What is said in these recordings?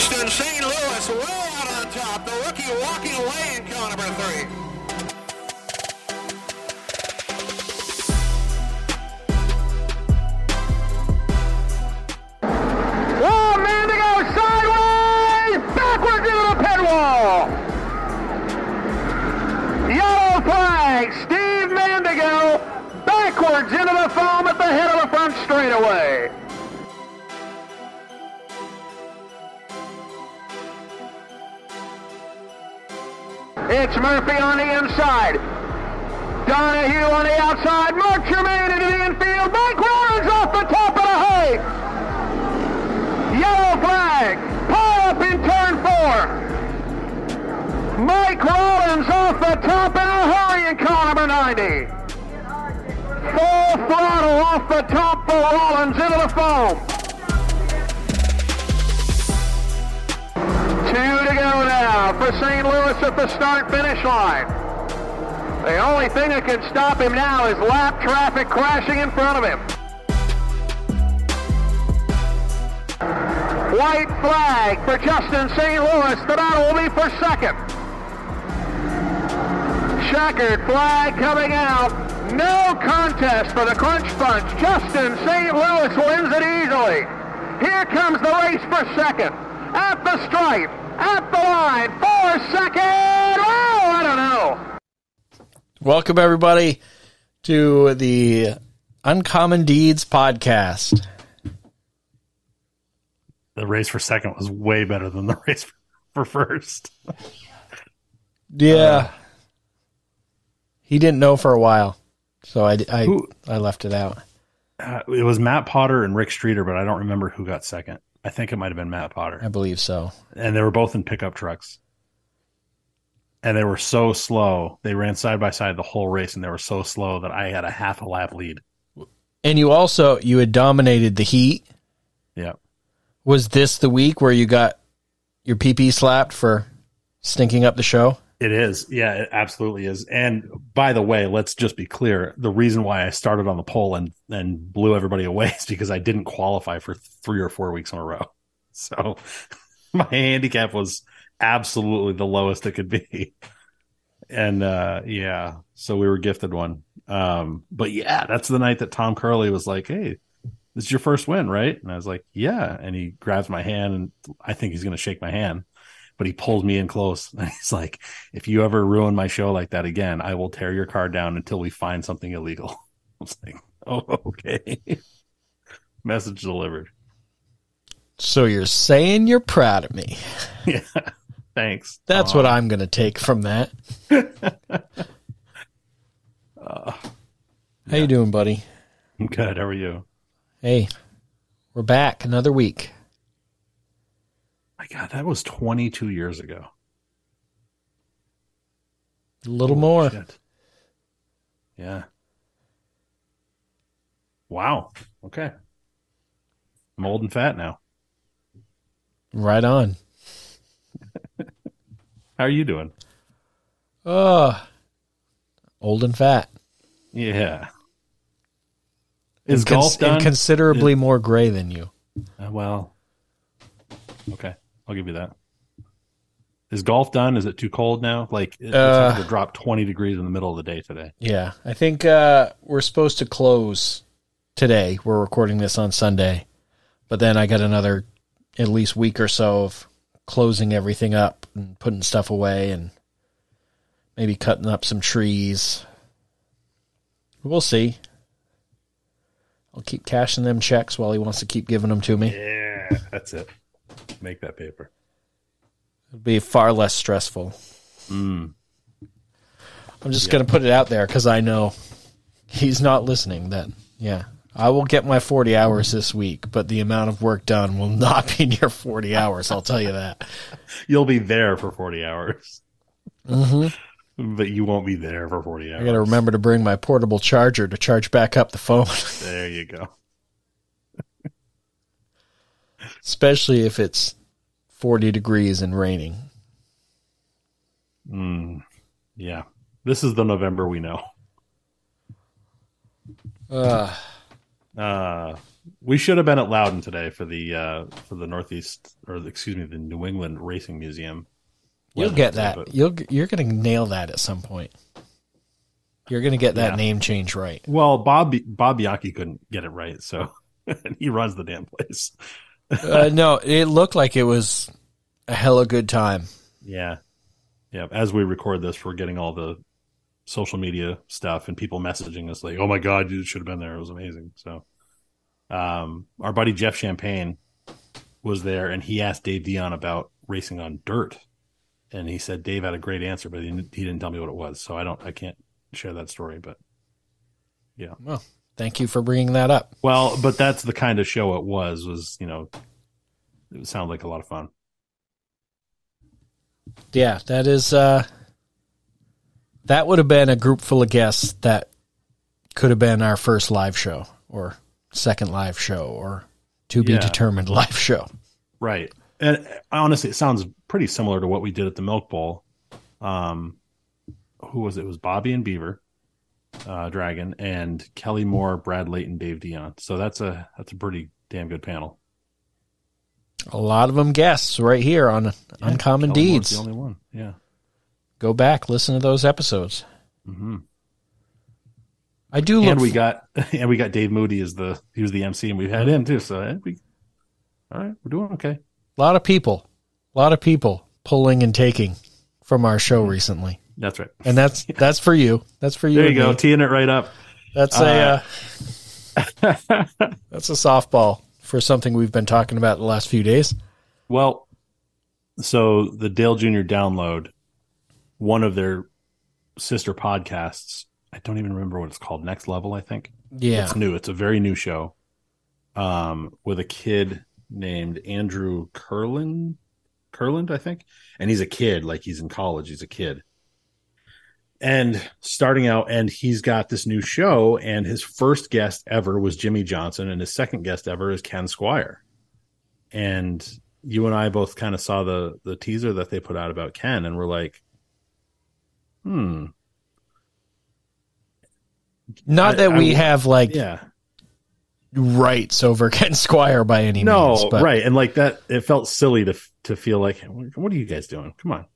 Justin St. Louis way out on top. The rookie walking away in car number three. Whoa, Mandigo sideways! Backwards into the pit wall! Yellow flag, Steve Mandigo backwards into the foam at the head of the front straightaway. It's Murphy on the inside. Donahue on the outside. Mark Germain into the infield. Mike Rollins off the top of the hay. Yellow flag. Pull up in turn four. Mike Rollins off the top in a hurry in car number 90. Full throttle off the top for Rollins into the foam. Two to go now for St. Louis at the start-finish line. The only thing that can stop him now is lap traffic crashing in front of him. White flag for Justin St. Louis. The battle will be for second. Checkered flag coming out. No contest for the Crunch Bunch. Justin St. Louis wins it easily. Here comes the race for second. At the stripe. At the line. For second. Oh, I don't know. Welcome, everybody, to the Uncommon Deeds podcast. The race for second was way better than the race for first. Yeah. he didn't know for a while, so I, I, Who- I left it out. Uh, it was Matt Potter and Rick Streeter, but I don't remember who got second. I think it might have been Matt Potter. I believe so. And they were both in pickup trucks. And they were so slow. They ran side by side the whole race, and they were so slow that I had a half a lap lead. And you also you had dominated the heat. Yeah. Was this the week where you got your PP slapped for stinking up the show? It is. Yeah, it absolutely is. And by the way, let's just be clear. The reason why I started on the pole and, and blew everybody away is because I didn't qualify for three or four weeks in a row. So my handicap was absolutely the lowest it could be. And uh yeah, so we were gifted one. Um but yeah, that's the night that Tom Curley was like, Hey, this is your first win, right? And I was like, Yeah. And he grabs my hand and I think he's gonna shake my hand but he pulls me in close and he's like, if you ever ruin my show like that again, I will tear your car down until we find something illegal. I was like, oh, okay. Message delivered. So you're saying you're proud of me. Yeah. Thanks. That's what I'm going to take from that. Uh, How you doing, buddy? I'm good. How are you? Hey, we're back another week. God, that was 22 years ago. A little Holy more. shit. Yeah. Wow. Okay. I'm old and fat now. Right on. How are you doing? Oh, old and fat. Yeah. Is And cons- golf done? considerably more gray than you. Uh, well, okay, I'll give you that. Is golf done? Is it too cold now? Like it, Uh, it's drop twenty degrees in the middle of the day today. Yeah, I think uh, we're supposed to close today. We're recording this on Sunday, but then I got another at least week or so of closing everything up and putting stuff away and maybe cutting up some trees. We'll see. I'll keep cashing them checks while he wants to keep giving them to me. Yeah, that's it. Make that paper. It'll be far less stressful. Mm. I'm just going to put it out there because I know he's not listening. That yeah, I will get my 40 hours this week, but the amount of work done will not be near 40 hours. I'll tell you that. You'll be there for forty hours, Mm-hmm. but you won't be there for forty hours. I got to remember to bring my portable charger to charge back up the phone, There you go. Especially if it's 40 degrees and raining. Mm. Yeah, this is the November we know. Uh, Uh, we should have been at Loudon today for the uh, for the Northeast or excuse me, the New England Racing Museum. You'll get that. but- You'll you're going to nail that at some point. You're going to get that Yeah. name change right. Well, Bob Bob Bianchi couldn't get it right, so he runs the damn place. Uh, no, it looked like it was a hella good time. Yeah, yeah. As we record this, we're getting all the social media stuff and people messaging us like, "Oh my god, you should have been there. It was amazing." So, um, our buddy Jeff Champagne was there, and he asked Dave Dion about racing on dirt, and he said Dave had a great answer, but he didn't, he didn't tell me what it was, so I don't, I can't share that story. But yeah, Well, thank you for bringing that up. well, but that's the kind of show it was. Was you know, it sounded like a lot of fun. Yeah, that is uh that would have been a group full of guests that could have been our first live show or second live show or to be Yeah. determined live show. Right. And honestly, it sounds pretty similar to what we did at the Milk Bowl. Um, who was it? It was Bobby and Beaver, uh, Dragon, and Kelly Moore, Brad Layton, Dave Dion. So that's a that's a pretty damn good panel. A lot of them guests right here on Yeah, Uncommon Kelly Moore's Deeds. the only one. Yeah. Go back, listen to those episodes. Mm-hmm. I do look And we got and we got Dave Moody as the he was the MC, and we had him too. So eh, we all right, we're doing okay. a lot of people, a lot of people pulling and taking from our show recently. That's right. And that's that's for you. That's for you. There you go, me. teeing it right up. That's a uh, that's a softball for something we've been talking about the last few days. Well, so the Dale Jr. download, one of their sister podcasts, I don't even remember what it's called, Next Level, I think. Yeah. It's new. It's a very new show. Um, with a kid named Andrew Curland, Curland, I think. And he's a kid, like he's in college, he's a kid. And starting out, and he's got this new show, and his first guest ever was Jimmie Johnson, and his second guest ever is Ken Squier. And you and I both kind of saw the the teaser that they put out about Ken, and we're like, hmm, Not I- that I we w- have like yeah, rights over Ken Squier by any no, means, but right, and like that, it felt silly to to feel like, what are you guys doing? Come on,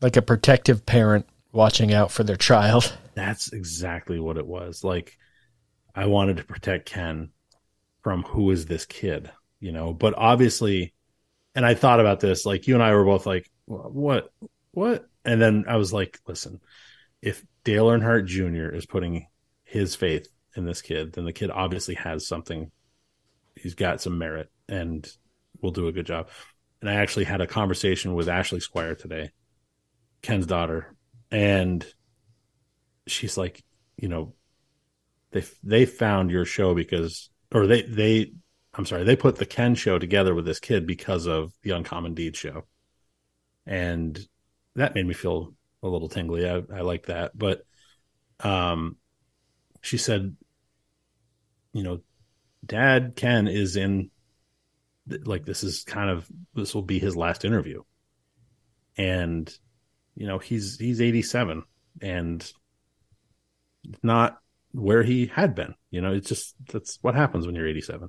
like a protective parent watching out for their child. that's exactly what it was. Like, I wanted to protect Ken from who is this kid, you know, but obviously, and I thought about this, like you and I were both like, what, what, and then I was like, listen, if Dale Earnhardt Jr. is putting his faith in this kid, then the kid obviously has something. He's got some merit and will do a good job. And I actually had a conversation with Ashley Squier today, Ken's daughter, and she's like, you know, they they found your show because, or they they, I'm sorry, they put the Ken show together with this kid because of the Uncommon Deed show, and that made me feel a little tingly. I, I like that, but um, she said, you know, Dad Ken is in, like this is kind of this will be his last interview, and you know he's he's 87 and not where he had been. You know, it's just that's what happens when you're 87.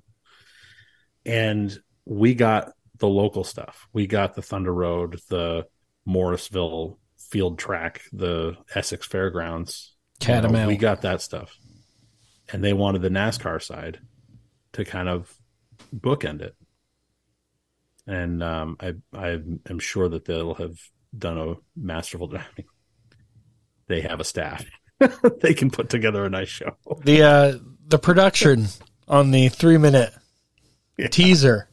And we got the local stuff. We got the Thunder Road, the Morrisville field track, the Essex Fairgrounds. You know, Catamount. we got that stuff. And they wanted the NASCAR side to kind of bookend it. And um, I I am sure that they'll have done a masterful job. They have a staff. they can put together a nice show. The uh the production on the three minute Yeah. teaser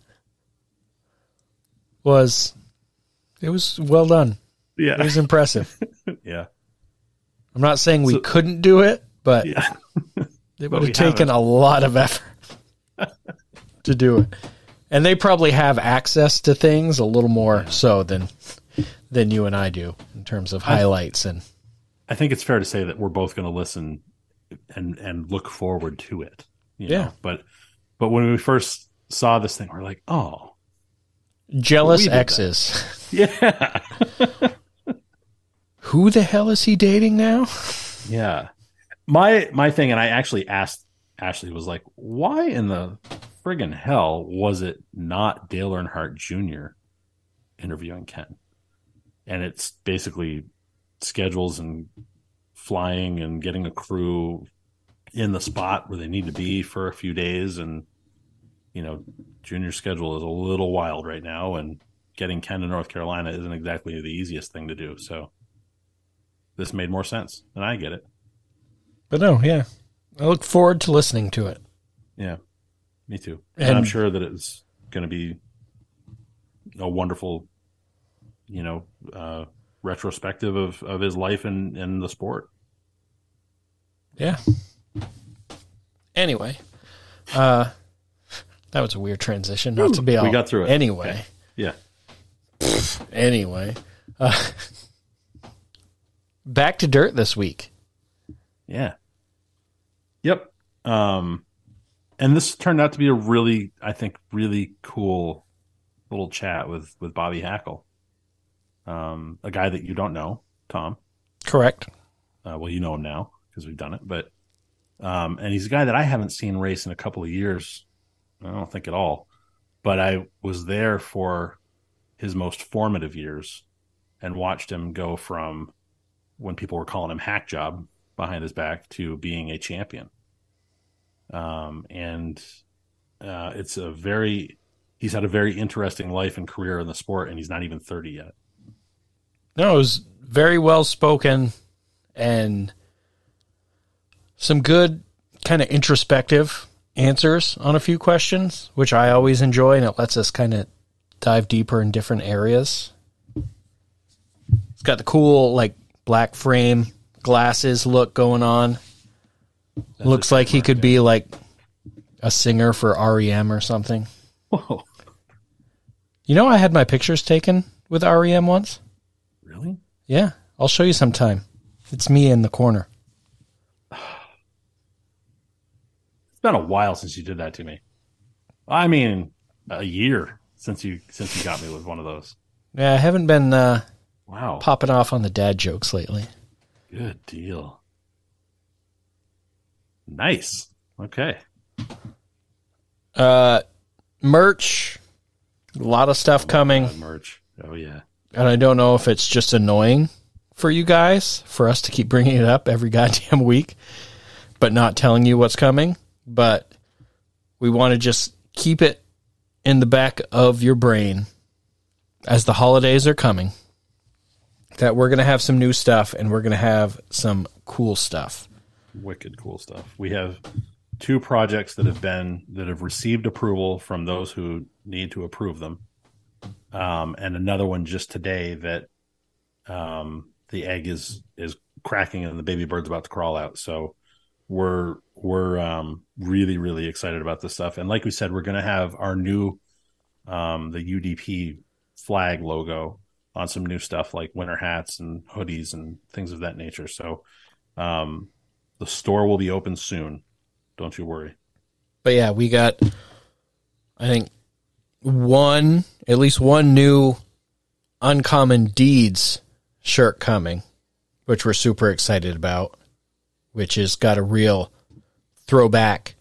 was it was well done. Yeah, it was impressive. Yeah. I'm not saying we So- couldn't do it, but Yeah. it would have taken haven't. a lot of effort to do it. And they probably have access to things a little more so than than you and I do in terms of highlights and I think it's fair to say that we're both going to listen and and look forward to it. you know? Yeah. But but when we first saw this thing, we're like, oh jealous that. exes. yeah, Who the hell is he dating now? yeah. My my thing, and I actually asked Ashley was like, "Why in the friggin' hell was it not Dale Earnhardt Jr. interviewing Ken?" And it's basically schedules and flying and getting a crew in the spot where they need to be for a few days and you know junior schedule is a little wild right now and getting ken to north carolina isn't exactly the easiest thing to do so this made more sense and i get it But no, yeah. I look forward to listening to it. yeah me too and, And- i'm sure that it's going to be a wonderful you know uh retrospective of of his life and and the sport Yeah. Anyway, uh, that was a weird transition. Not to be all. we got through it. Anyway, Okay. yeah anyway, uh, back to dirt this week. Yeah. Yep. Um and this turned out to be a really I think really cool little chat with with Bobby Hackel. Um a guy that you don't know, Tom. Correct. Uh, well, you know him now because we've done it, but um and he's a guy that I haven't seen race in a couple of years. I don't think at all. But I was there for his most formative years and watched him go from when people were calling him hack job behind his back to being a champion. Um, and uh, it's a very, he's had a very interesting life and career in the sport, and he's not even 30 yet. No, it was very well spoken and some good kind of introspective answers on a few questions, which I always enjoy, and it lets us kind of dive deeper in different areas. It's got the cool, like, black frame glasses look going on. Looks like he could be like a singer for REM or something. Whoa, You know, I had my pictures taken with REM once. Yeah, I'll show you sometime. It's me in the corner. It's been a while since you did that to me. I mean, a year since you since you got me with one of those. Yeah, I haven't been uh, Wow, popping off on the dad jokes lately. good deal. Nice. Okay. Uh, merch, a lot of stuff coming, merch. Oh yeah. And I don't know if it's just annoying for you guys for us to keep bringing it up every goddamn week, but not telling you what's coming. But we want to just keep it in the back of your brain as the holidays are coming that we're going to have some new stuff and we're going to have some cool stuff. wicked cool stuff. We have two projects that have been that have received approval from those who need to approve them, um, and another one just today that um, the egg is is cracking and the baby bird's about to crawl out. So we're we're um, really really excited about this stuff. And like we said, we're going to have our new um, the UDP flag logo on some new stuff like winter hats and hoodies and things of that nature. So um, the store will be open soon. Don't you worry. But yeah, we got I think one at least one new uncommon deeds shirt coming, which we're super excited about, which has got a real throwback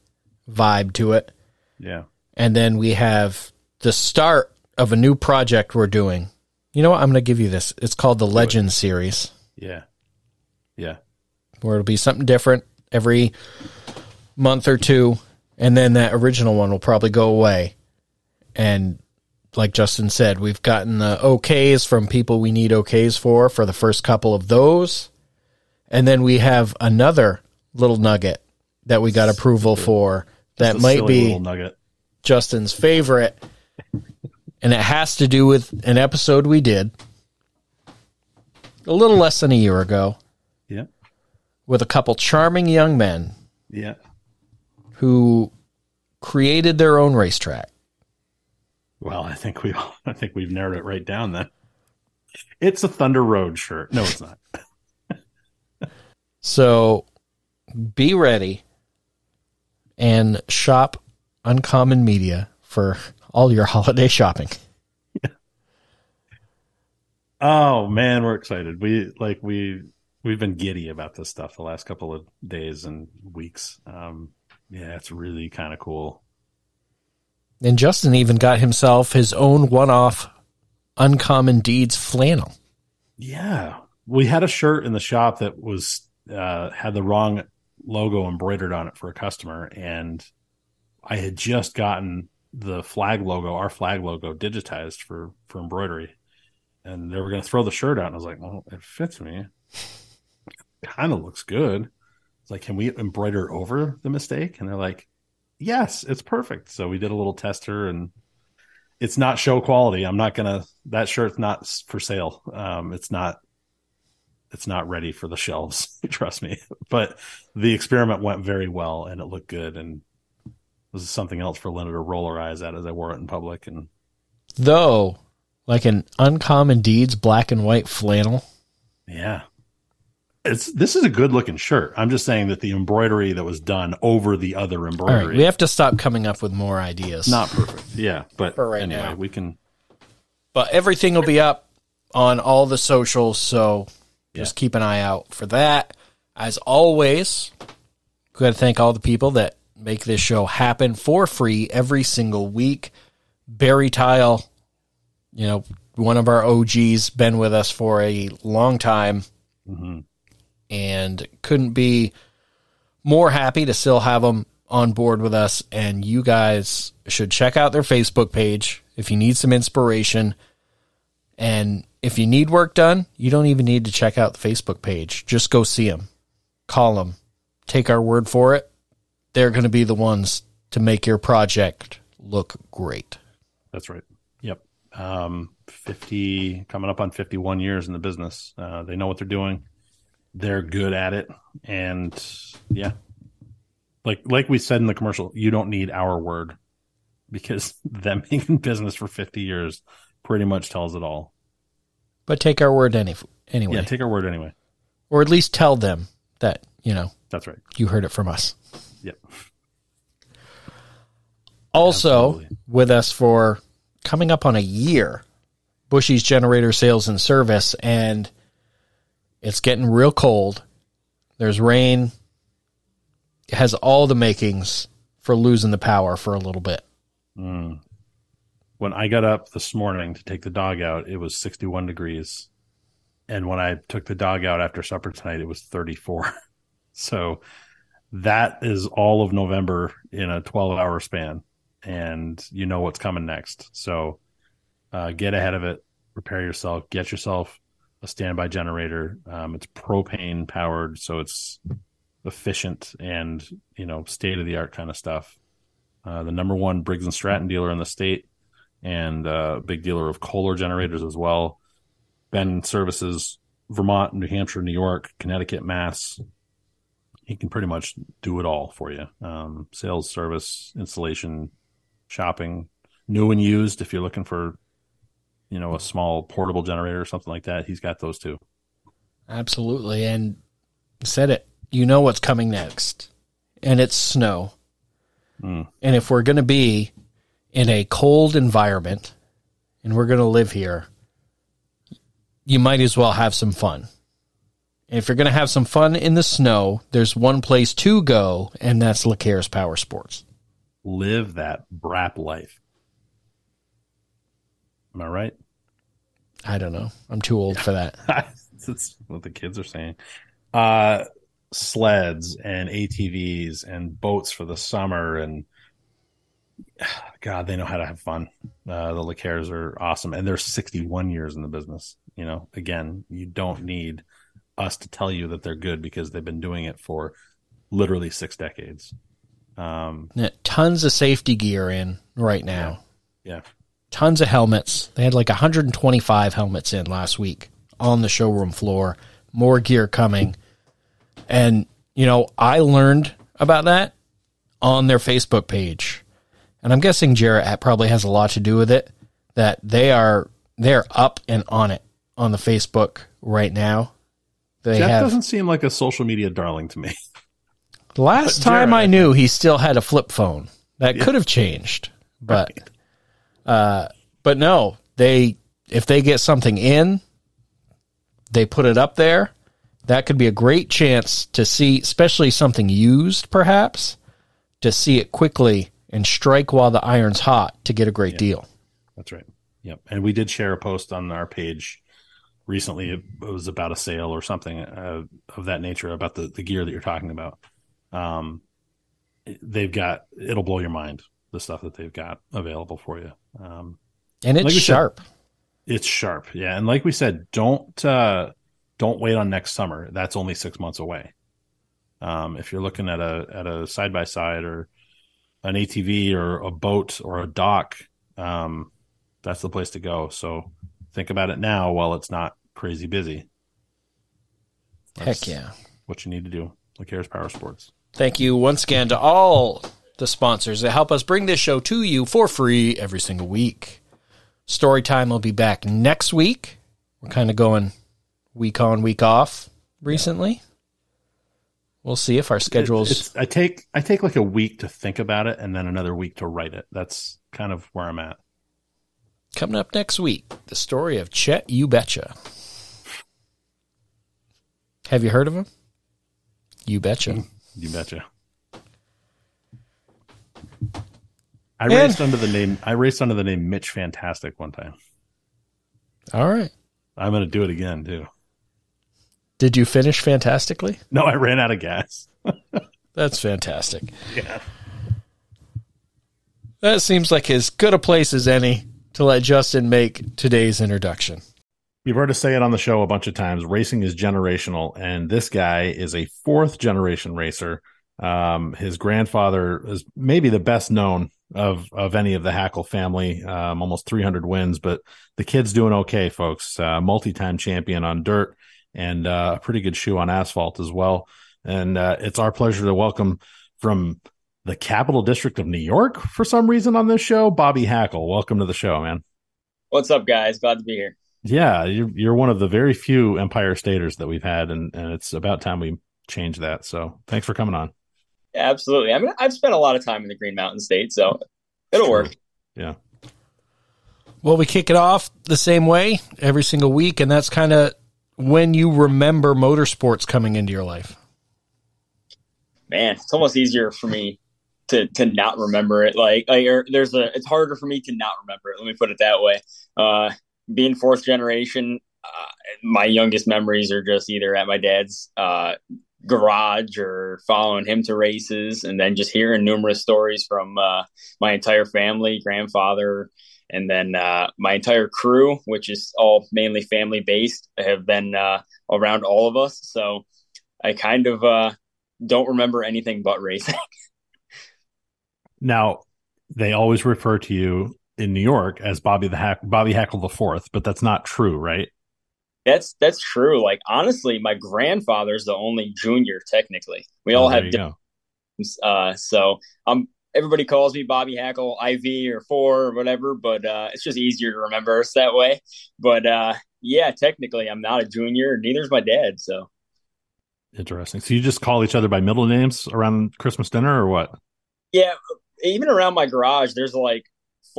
vibe to it. Yeah. And then we have the start of a new project we're doing. You know what? I'm going to give you this. It's called the Legend series, Yeah. Yeah. where it'll be something different every month or two. And then that original one will probably go away. And like Justin said, we've gotten the okays from people we need okays for for the first couple of those. And then we have another little nugget that we got approval for that might be. Justin's favorite, and it has to do with an episode we did a little less than a year ago Yeah. with a couple charming young men Yeah. who created their own racetrack. Well, I think we I think we've narrowed it right down then. It's a Thunder Road shirt. No, it's not. So be ready and shop Uncommon Media for all your holiday shopping. Oh man, we're excited. We like we we've been giddy about this stuff the last couple of days and weeks. Um Yeah, it's really kind of cool. And Justin even got himself his own one off Uncommon Deeds flannel. Yeah. We had a shirt in the shop that was uh, had the wrong logo embroidered on it for a customer and I had just gotten the flag logo, our flag logo digitized for for embroidery. And they were going to throw the shirt out and I was like, "Well, it fits me. kind of looks good." It's like, "Can we embroider over the mistake?" And they're like, "Yes, it's perfect." So we did a little tester and it's not show quality. I'm not gonna. That shirt's not for sale. Um, it's not. It's not ready for the shelves. trust me. But the experiment went very well, and it looked good. And is something else for Linda to roll her eyes at as I wore it in public. And Though, like an Uncommon Deeds black and white flannel. yeah, it's this is a good looking shirt. I'm just saying that the embroidery that was done over the other embroidery, right, we have to stop coming up with more ideas. not perfect. Yeah, but For right anyway, now. we can. But everything will be up on all the socials, so just keep an eye out for that. As always, got to thank all the people that make this show happen for free every single week. Barre Tile, you know, one of our OGs, been with us for a long time, mm-hmm. And couldn't be more happy to still have them on board with us. And you guys should check out their Facebook page if you need some inspiration. And if you need work done, you don't even need to check out the Facebook page. Just go see them, call them, take our word for it. They're going to be the ones to make your project look great. That's right. Yep. Um, 50, coming up on 51 years in the business. Uh, they know what they're doing. They're good at it. And yeah, like, like we said in the commercial, you don't need our word because them being in business for 50 years pretty much tells it all. But take our word any, anyway, Yeah. Take our word anyway. or at least tell them that, you know, That's right. you heard it from us. Yep. Also, Absolutely. with us for coming up on a year, Bushy's generator sales and service, and it's getting real cold. There's rain. It has all the makings for losing the power for a little bit. When I got up this morning to take the dog out, it was 61 degrees. And when I took the dog out after supper tonight, it was 34. so that is all of November in a 12 hour span. And you know what's coming next. So uh, get ahead of it, prepare yourself, get yourself a standby generator. Um, it's propane powered, so it's efficient and, you know, state of the art kind of stuff. Uh, the number one Briggs and Stratton dealer in the state and uh, big dealer of Kohler generators as well. Ben services Vermont, New Hampshire, New York, Connecticut, Mass. He can pretty much do it all for you. Um, sales, service, installation, shopping, new and used. If you're looking for, you know, a small portable generator or something like that, he's got those too. Absolutely. And said it. You know what's coming next. And it's snow. Mm. And if we're going to be in a cold environment and we're going to live here, you might as well have some fun. And if you're going to have some fun in the snow, there's one place to go, and that's LaCare's Power Sports. Live that brap life. Am I right? I don't know. I'm too old for that. That's what the kids are saying. Uh, sleds and ATVs and boats for the summer and God, they know how to have fun. Uh, the LeCares are awesome, and they're 61 years in the business. You know, again, you don't need us to tell you that they're good because they've been doing it for literally six decades. Um, Yeah, Tons of safety gear in right now. yeah, tons of helmets. They had like 125 helmets in last week on the showroom floor. More gear coming. And, you know, I learned about that on their Facebook page. And I'm guessing Jarrett probably has a lot to do with it that they are they're up and on it on the Facebook right now. They Jeff have doesn't seem like a social media darling to me. Last But time Jared, I I knew, he still had a flip phone. That could have changed, but uh, but no, they if they get something in, they put it up there. That could be a great chance to see, especially something used, perhaps to see it quickly and strike while the iron's hot to get a great deal. That's right. Yep. And we did share a post on our page recently. It was about a sale or something uh, of that nature about the, the gear that you're talking about. Um, they've got, it'll blow your mind, the stuff that they've got available for you. Um, and it's like we said, sharp. it's sharp. Yeah. And like we said, don't, uh, don't wait on next summer. That's only six months away. Um, if you're looking at a, at a side by side or an ATV or a boat or a dock, um, that's the place to go. So think about it now while it's not crazy busy. That's Heck yeah. What you need to do. Lacares Power Sports. Thank you once again to all the sponsors that help us bring this show to you for free every single week. Storytime will be back next week. We're kind of going week on, week off recently. We'll see if our schedules. It's, I take I take like a week to think about it and then another week to write it. That's kind of where I'm at. Coming up next week, the story of Chet You Betcha. Have you heard of him? You betcha. You betcha. I And- raced under the name I raced under the name Mitch Fantastic one time. All right. I'm gonna do it again too. Did you finish fantastically? No, I ran out of gas. That's fantastic. Yeah. That seems like as good a place as any to let Justin make today's introduction. You've heard us say it on the show a bunch of times. Racing is generational, and this guy is a fourth generation racer. Um, his grandfather is maybe the best known of of any of the Hackel family. Um, almost 300 wins, but the kid's doing okay, folks. Uh, multi time champion on dirt and uh, a pretty good shoe on asphalt as well. And uh, it's our pleasure to welcome from the Capital District of New York for some reason on this show, Bobby Hackel. Welcome to the show, man. What's up, guys? Glad to be here. Yeah, you're you're one of the very few Empire Staters that we've had, and, and it's about time we change that. So thanks for coming on. Yeah, absolutely. I mean, I've spent a lot of time in the Green Mountain State, so it'll work. Yeah. Well, we kick it off the same way every single week, and that's kind of when you remember motorsports coming into your life. Man, it's almost easier for me to to not remember it. Like, like or there's a, it's harder for me to not remember it. Let me put it that way. Uh, being fourth generation, uh, my youngest memories are just either at my dad's uh, garage or following him to races, and then just hearing numerous stories from uh, my entire family, grandfather, and then uh, my entire crew, which is all mainly family based, have been uh, around all of us. So I kind of uh, don't remember anything but racing. Now they always refer to you in New York as Bobby the Hack Bobby Hackel the fourth, but that's not true, right? That's that's true. Like honestly, my grandfather's the only junior technically. We all Oh, have different. Uh, so um, everybody calls me Bobby Hackel IV or four or whatever, but uh, it's just easier to remember us that way. But uh, yeah, technically, I'm not a junior. Neither's my dad. So Interesting. So you just call each other by middle names around Christmas dinner, or what? yeah, even around my garage, there's like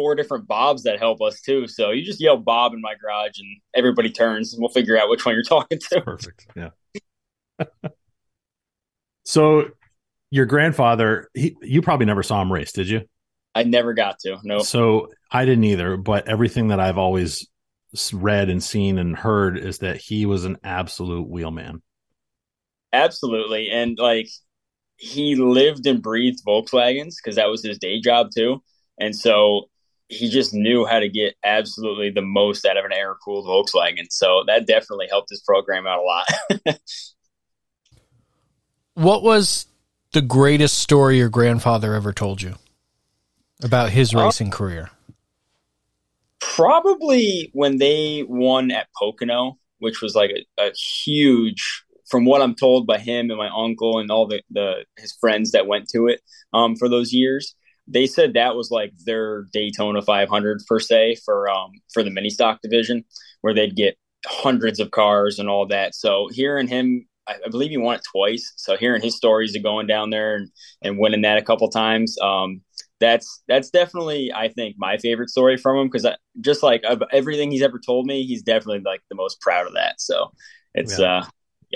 four different Bobs that help us too. So you just yell Bob in my garage, and everybody turns, and we'll figure out which one you're talking to. Perfect. Yeah. so your grandfather, he, you probably never saw him race, did you? I never got to. No. So I didn't either, but everything that I've always read and seen and heard is that he was an absolute wheelman. Absolutely. And like he lived and breathed Volkswagens because that was his day job too. And so he just knew how to get absolutely the most out of an air cooled Volkswagen. So that definitely helped his program out a lot. What was the greatest story your grandfather ever told you about his Uh, racing career? Probably when they won at Pocono, which was like a, a huge, from what I'm told by him and my uncle and all the, the his friends that went to it um, for those years. They said that was like their Daytona 500 per se for um, for the mini stock division, where they'd get hundreds of cars and all that. So hearing him, I, I believe he won it twice. So hearing his stories of going down there and, and winning that a couple times, um, that's that's definitely I think my favorite story from him because just like of everything he's ever told me, he's definitely like the most proud of that. So it's Yeah. uh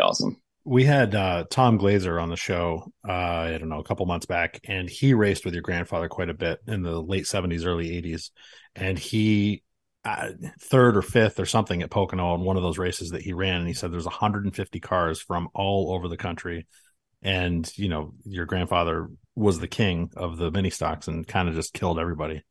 awesome. We had uh, Tom Glazer on the show, uh, I don't know, a couple months back, and he raced with your grandfather quite a bit in the late 70s, early 80s. And he, uh, third or fifth or something at Pocono in one of those races that he ran, and he said there's 150 cars from all over the country. And, you know, your grandfather was the king of the mini stocks and kind of just killed everybody.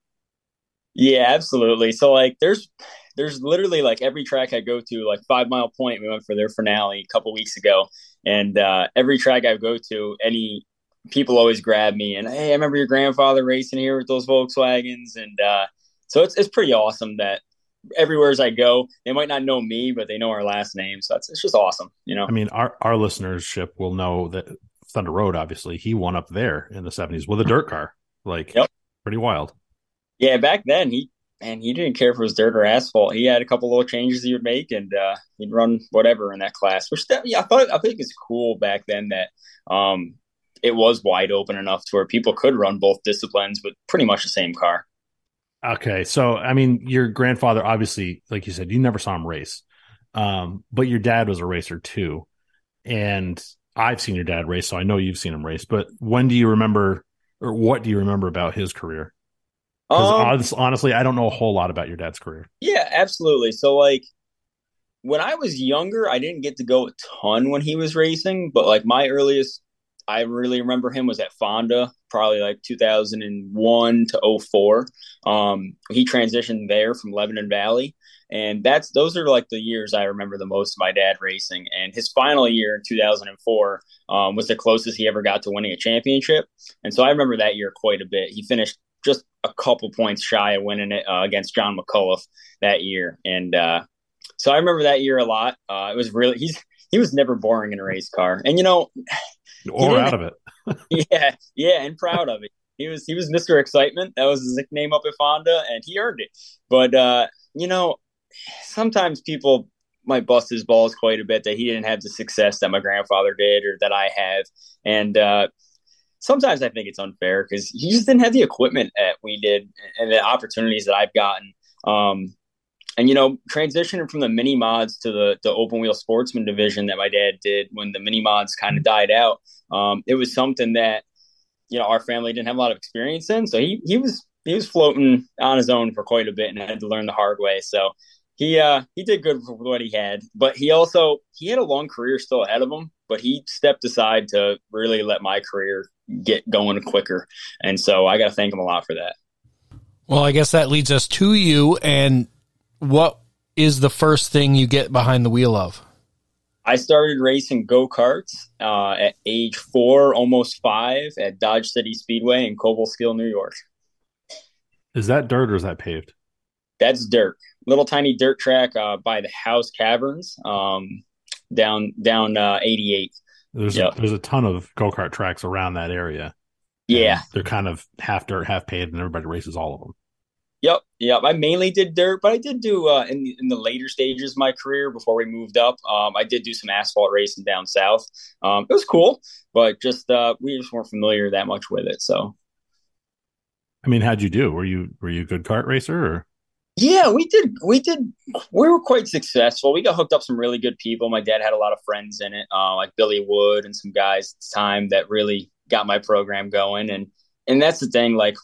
Yeah, absolutely. So like there's there's literally like every track I go to, like Five Mile Point, we went for their finale a couple weeks ago, and uh, every track I go to, any people always grab me and hey, I remember your grandfather racing here with those Volkswagens, and uh, so it's it's pretty awesome that everywhere as I go, they might not know me, but they know our last name, so it's it's just awesome, you know. I mean, our our listenership will know that Thunder Road, obviously, he won up there in the '70s with a dirt car, like yep. pretty wild. Yeah, back then he and he didn't care if it was dirt or asphalt. He had a couple little changes he would make, and uh, he'd run whatever in that class. Which that, yeah, I thought I think it's cool back then that um, it was wide open enough to where people could run both disciplines with pretty much the same car. Okay, so I mean, your grandfather obviously, like you said, you never saw him race, um, but your dad was a racer too, and I've seen your dad race, so I know you've seen him race. But when do you remember, or what do you remember about his career? Um, honestly, I don't know a whole lot about your dad's career. Yeah, absolutely. So like when I was younger, I didn't get to go a ton when he was racing, but like my earliest I really remember him was at Fonda, probably like 2001 to 04. Um, he transitioned there from Lebanon Valley, and that's those are like the years I remember the most of my dad racing. And his final year in 2004 um, was the closest he ever got to winning a championship, and so I remember that year quite a bit. He finished just a couple points shy of winning it uh, against John McCullough that year. And uh, so I remember that year a lot. Uh, it was really he's he was never boring in a race car, and you know, or out of it. yeah, yeah, and proud of it. He was he was Mister Excitement. That was his nickname up at Fonda, and he earned it. But uh, you know, sometimes people might bust his balls quite a bit that he didn't have the success that my grandfather did or that I have, and uh, sometimes I think it's unfair because he just didn't have the equipment that we did and the opportunities that I've gotten. Um, and you know, transitioning from the mini mods to the the open wheel sportsman division that my dad did when the mini mods kind of died out, um, it was something that you know our family didn't have a lot of experience in. So he he was he was floating on his own for quite a bit and had to learn the hard way. So he uh he did good for what he had, but he also he had a long career still ahead of him. But he stepped aside to really let my career get going quicker. And so I got to thank him a lot for that. Well, I guess that leads us to you. And what is the first thing you get behind the wheel of? I started racing go karts uh, at age four, almost five, at Dodge City Speedway in Cobleskill, New York. Is that dirt or is that paved? That's dirt. Little tiny dirt track uh, by the Howe Caverns um, down down uh, 88. There's yep. a, there's a ton of go kart tracks around that area. Yeah, they're kind of half dirt, half paved, and everybody races all of them. Yep, yep. I mainly did dirt, but I did do uh, in in the later stages of my career before we moved up. Um, I did do some asphalt racing down south. Um, it was cool, but just uh, we just weren't familiar that much with it. So, I mean, how'd you do? Were you were you a good kart racer? Or? Yeah, we did. We did. We were quite successful. We got hooked up some really good people. My dad had a lot of friends in it, uh, like Billy Wood and some guys at the time that really got my program going. And and that's the thing. Like,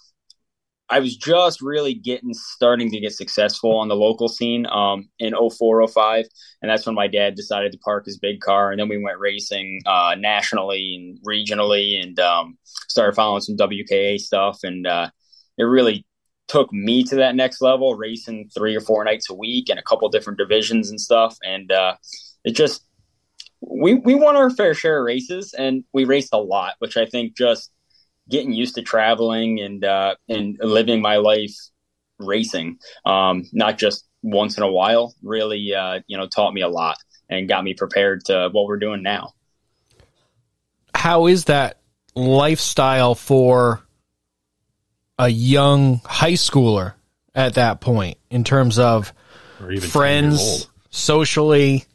I was just really getting starting to get successful on the local scene um, in 04, 05. and that's when my dad decided to park his big car, and then we went racing uh, nationally and regionally, and um, started following some WKA stuff, and uh, it really took me to that next level, racing three or four nights a week in a couple different divisions and stuff. And uh, it just we we won our fair share of races, and we raced a lot, which I think just getting used to traveling and uh, and living my life racing, um, not just once in a while, really uh, you know taught me a lot and got me prepared to what we're doing now. How is that lifestyle for a young high schooler at that point in terms of friends, socially?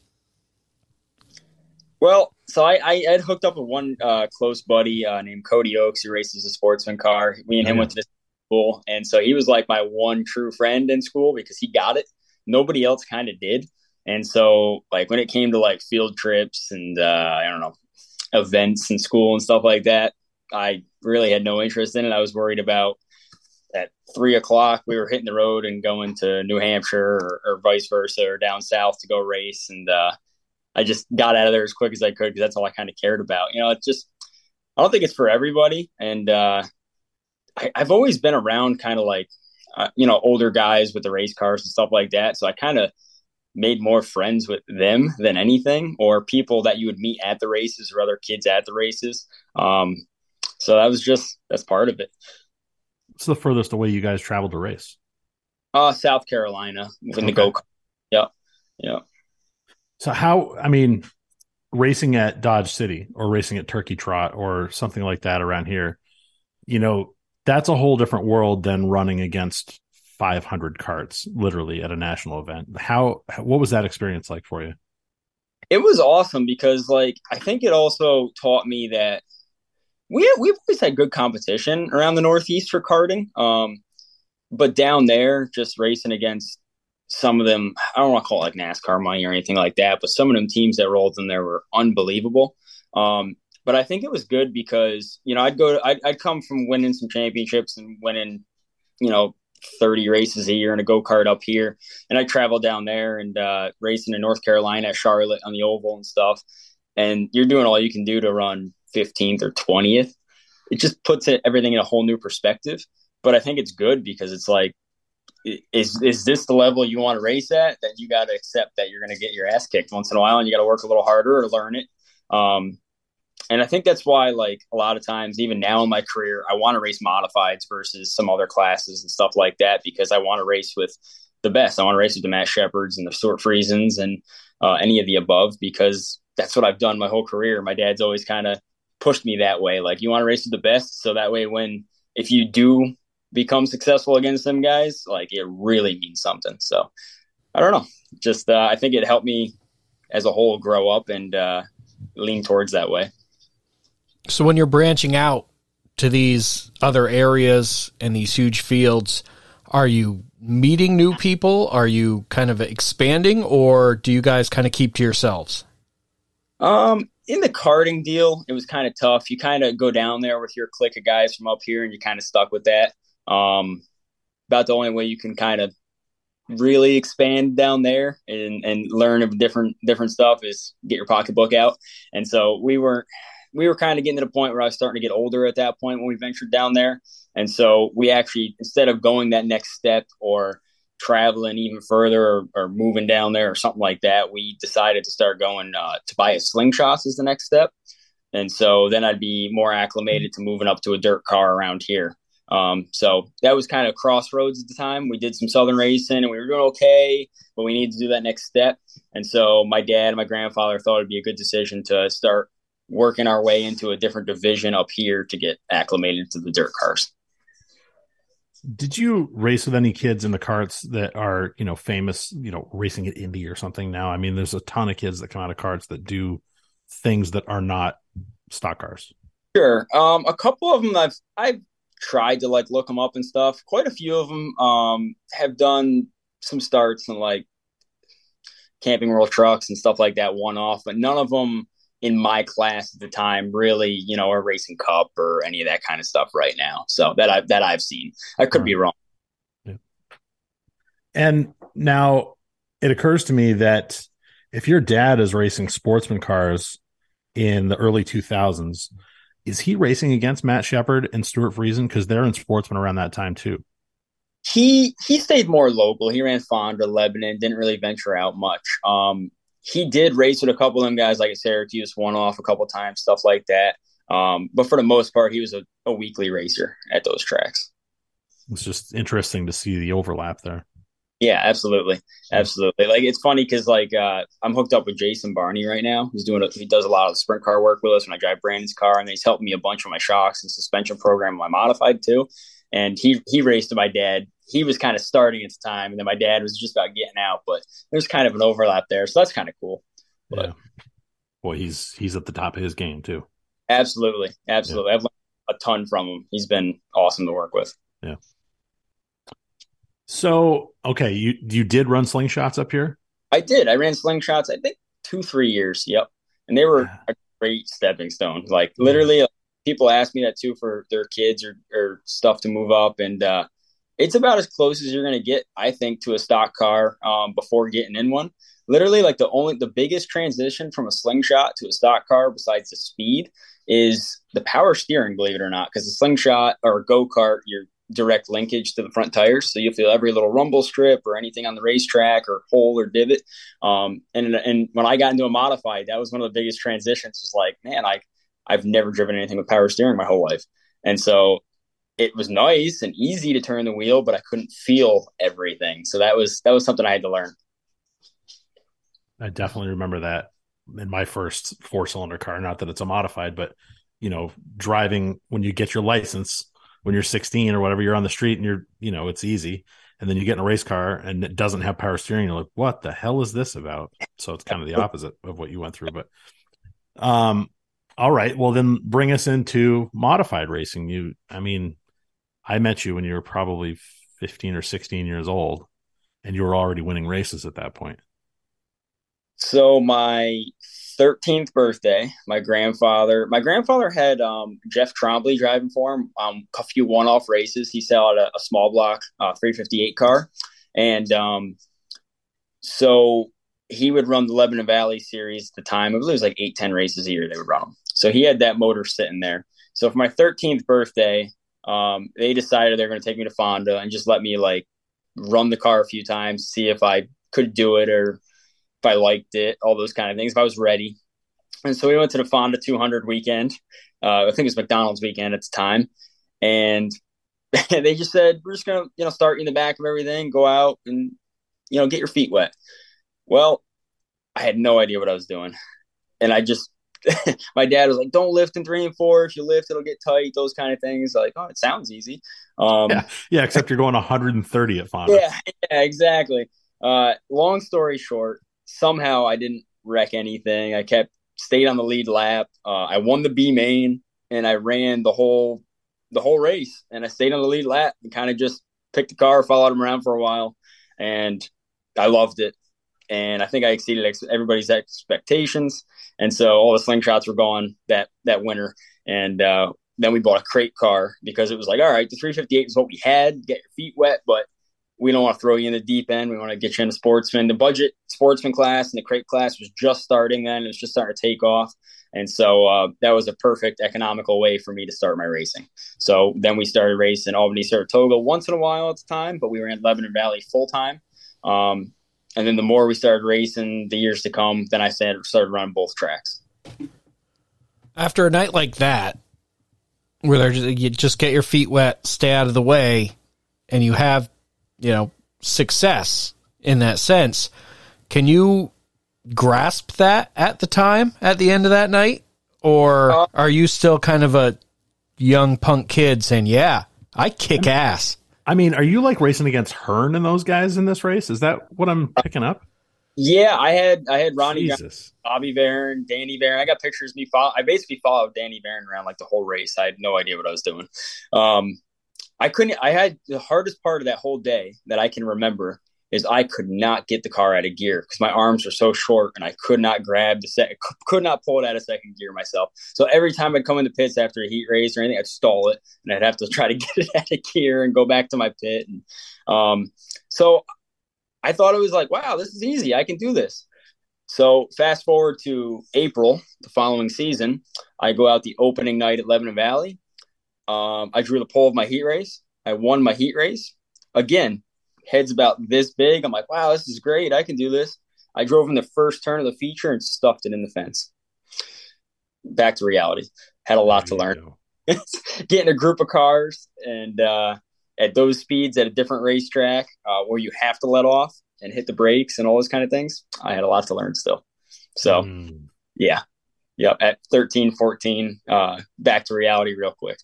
Well, so I, I had hooked up with one uh, close buddy uh, named Cody Oaks who races a sportsman car. Me and him yeah. went to the school, and so he was like my one true friend in school because he got it. Nobody else kind of did. And so, like when it came to like field trips and uh, I don't know events in school and stuff like that, I really had no interest in it. I was worried about at three o'clock we were hitting the road and going to New Hampshire or, or vice versa or down south to go race, and uh, I just got out of there as quick as I could because that's all I kind of cared about. You know, it's just I don't think it's for everybody, and uh, I, have always been around kind of like uh, you know older guys with the race cars and stuff like that, so I kind of made more friends with them than anything, or people that you would meet at the races or other kids at the races. Um, so that was just that's part of it. What's the furthest away you guys traveled to race? Uh, South Carolina in okay. the go. Yeah, yeah. So how? I mean, racing at Dodge City or racing at Turkey Trot or something like that around here, you know, that's a whole different world than running against 500 carts literally at a national event. How what was that experience like for you? It was awesome because like I think it also taught me that we we've always had good competition around the Northeast for karting. Um, but down there, just racing against some of them, I don't want to call it like NASCAR money or anything like that, but some of them teams that rolled in there were unbelievable. Um, but I think it was good because you know I'd go, to, I'd, I'd come from winning some championships and winning, you know, 30 races a year in a go kart up here, and I travel down there and uh, racing in North Carolina, at Charlotte on the oval and stuff. And you're doing all you can do to run 15th or 20th. It just puts it, everything in a whole new perspective. But I think it's good because it's like is is this the level you want to race at? Then you got to accept that you're going to get your ass kicked once in a while, and you got to work a little harder or learn it. Um, and I think that's why, like a lot of times, even now in my career, I want to race modifieds versus some other classes and stuff like that because I want to race with the best. I want to race with the Matt Sheppards and the Stewart Friesens and uh, any of the above because that's what I've done my whole career. My dad's always kind of pushed me that way. Like you want to race with the best, so that way when if you do become successful against them guys, like it really means something. So I don't know. Just uh, I think it helped me as a whole grow up and uh, lean towards that way. So when you're branching out to these other areas and these huge fields, are you meeting new people? Are you kind of expanding, or do you guys kind of keep to yourselves? Um, in the karting deal, it was kind of tough. You kind of go down there with your clique of guys from up here, and you're kind of stuck with that. Um, about the only way you can kind of really expand down there and and learn of different different stuff is get your pocketbook out. And so we weren't we were kind of getting to the point where I was starting to get older at that point when we ventured down there. And so we actually instead of going that next step or traveling even further or, or moving down there or something like that, we decided to start going uh, Tobias slingshots as the next step. And so then I'd be more acclimated to moving up to a dirt car around here. Um, so that was kind of crossroads at the time. We did some southern racing and we were doing okay, but we needed to do that next step. And so my dad and my grandfather thought it'd be a good decision to start working our way into a different division up here to get acclimated to the dirt cars. Did you race with any kids in the carts that are, you know, famous, you know, racing at Indy or something now? I mean, there's a ton of kids that come out of carts that do things that are not stock cars. Sure. Um, a couple of them I've I've tried to like look them up and stuff. Quite a few of them um have done some starts and like camping world trucks and stuff like that one off, but none of them in my class at the time really, you know, are racing cup or any of that kind of stuff right now. So that I that I've seen. I could be wrong. Yeah. And now it occurs to me that if your dad is racing sportsman cars in the early 2000s, is he racing against Matt Sheppard and Stewart Friesen because they're in sportsman around that time too? He he stayed more local. He ran Fonda, Lebanon, didn't really venture out much. Um, he did race with a couple of them guys like Syracuse, one off a couple times, stuff like that. Um, but for the most part, he was a, a weekly racer at those tracks. It's just interesting to see the overlap there. Yeah, absolutely, absolutely. Like it's funny because like uh, I'm hooked up with Jason Barney right now. He's doing a, he does a lot of the sprint car work with us when I drive Brandon's car, and he's helping me a bunch with my shocks and suspension program, my modified too. And he he raced my dad he was kind of starting at the time, and then my dad was just about getting out. But there's kind of an overlap there, so that's kind of cool. But, yeah. Well, he's he's at the top of his game too. Absolutely, absolutely. Yeah. I've learned a ton from him. He's been awesome to work with. Yeah. So okay, you you did run slingshots up here. I did. I ran slingshots. I think two, three years. Yep, and they were a great stepping stone. Like literally, people ask me that too for their kids or or stuff to move up, and uh, it's about as close as you're going to get, I think, to a stock car um, before getting in one. Literally, like the only the biggest transition from a slingshot to a stock car, besides the speed, is the power steering. Believe it or not, because the slingshot or go kart, you're direct linkage to the front tires. So you feel every little rumble strip or anything on the racetrack or hole or divot. Um, and and when I got into a modified, that was one of the biggest transitions. Was like, man, I I've never driven anything with power steering my whole life, and so it was nice and easy to turn the wheel, but I couldn't feel everything. So that was that was something I had to learn. I definitely remember that in my first four cylinder car. Not that it's a modified, but you know, driving when you get your license when you're 16 or whatever, you're on the street and you're, you know, it's easy. And then you get in a race car and it doesn't have power steering. You're like, what the hell is this about? So it's kind of the opposite of what you went through. But, um, all right. Well, then bring us into modified racing. You, I mean, I met you when you were probably 15 or 16 years old and you were already winning races at that point. So my 13th birthday, my grandfather, my grandfather had um, Jeff Trombley driving for him um, a few one-off races. He sell a, a small block uh, 358 car, and um, so he would run the Lebanon Valley series at the time. I It was like eight, 10 races a year they would run them. So he had that motor sitting there. So for my 13th birthday, um, they decided they're going to take me to Fonda and just let me like run the car a few times, see if I could do it or if I liked it, all those kind of things, if I was ready. And so we went to the Fonda 200 weekend. Uh, I think it was McDonald's weekend at the time. And they just said, we're just going to, you know, start in the back of everything, go out and, you know, get your feet wet. Well, I had no idea what I was doing. And I just, my dad was like, don't lift in three and four. If you lift, it'll get tight, those kind of things. Like, oh, it sounds easy. Um, yeah. yeah, except you're going 130 at Fonda. Yeah, yeah exactly. Uh, long story short, somehow I didn't wreck anything. I kept stayed on the lead lap. Uh, I won the B main and I ran the whole the whole race and I stayed on the lead lap and kind of just picked the car, followed him around for a while, and I loved it. And I think I exceeded ex- everybody's expectations. And so all the slingshots were gone that that winter. And uh, then we bought a crate car because it was like, all right, the 358 is what we had. Get your feet wet, but we don't want to throw you in the deep end. We want to get you in the sportsman. The budget sportsman class and the crate class was just starting then. It was just starting to take off. And so uh, that was a perfect economical way for me to start my racing. So then we started racing Albany, Saratoga once in a while at the time, but we were in Lebanon Valley full time. Um, and then the more we started racing, the years to come, then I started, started running both tracks. After a night like that, where you just get your feet wet, stay out of the way, and you have you know, success in that sense. Can you grasp that at the time, at the end of that night? Or uh, are you still kind of a young punk kid saying, yeah, I kick ass? I mean, are you like racing against Hearn and those guys in this race? Is that what I'm picking up? Yeah, I had I had Ronnie. Bobby Varin, Danny Varin. I got pictures of me. Follow, I basically followed Danny Varin around like the whole race. I had no idea what I was doing. Um, I couldn't. I had the hardest part of that whole day that I can remember is I could not get the car out of gear because my arms were so short and I could not grab the second, could not pull it out of second gear myself. So every time I'd come into pits after a heat race or anything, I'd stall it and I'd have to try to get it out of gear and go back to my pit. And um, so I thought it was like, wow, this is easy. I can do this. So fast forward to April, the following season, I go out the opening night at Lebanon Valley um, I drew the pole of my heat race. I won my heat race. Again, head's about this big. I'm like, wow, this is great. I can do this. I drove in the first turn of the feature and stuffed it in the fence. Back to reality. Had a lot to learn. Getting a group of cars and uh, at those speeds at a different racetrack uh, where you have to let off and hit the brakes and all those kind of things. I had a lot to learn still. So, mm. yeah. Yep. At 13, 14, uh, back to reality real quick.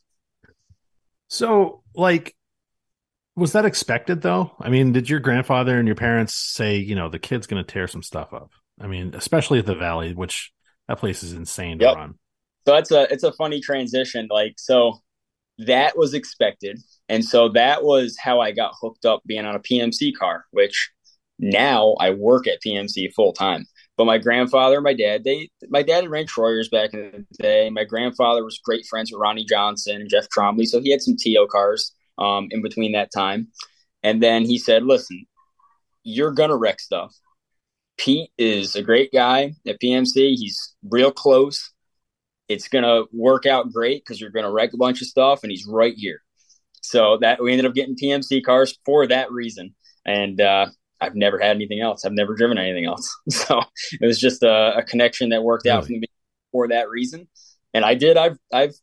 So, like, was that expected though? I mean, did your grandfather and your parents say, you know, the kid's going to tear some stuff up? I mean, especially at the Valley, which that place is insane to yep. run. So it's a it's a funny transition. Like, so that was expected, and so that was how I got hooked up being on a PMC car, which now I work at PMC full time. But my grandfather, my dad, they my dad ran Troyers back in the day. My grandfather was great friends with Ronnie Johnson, and Jeff Trombley, so he had some TO cars um, in between that time. And then he said, "Listen, you're gonna wreck stuff. Pete is a great guy at PMC. He's real close. It's gonna work out great because you're gonna wreck a bunch of stuff, and he's right here. So that we ended up getting PMC cars for that reason. And uh, I've never had anything else. I've never driven anything else. So it was just a, a connection that worked really? out for me for that reason. And I did. I've I've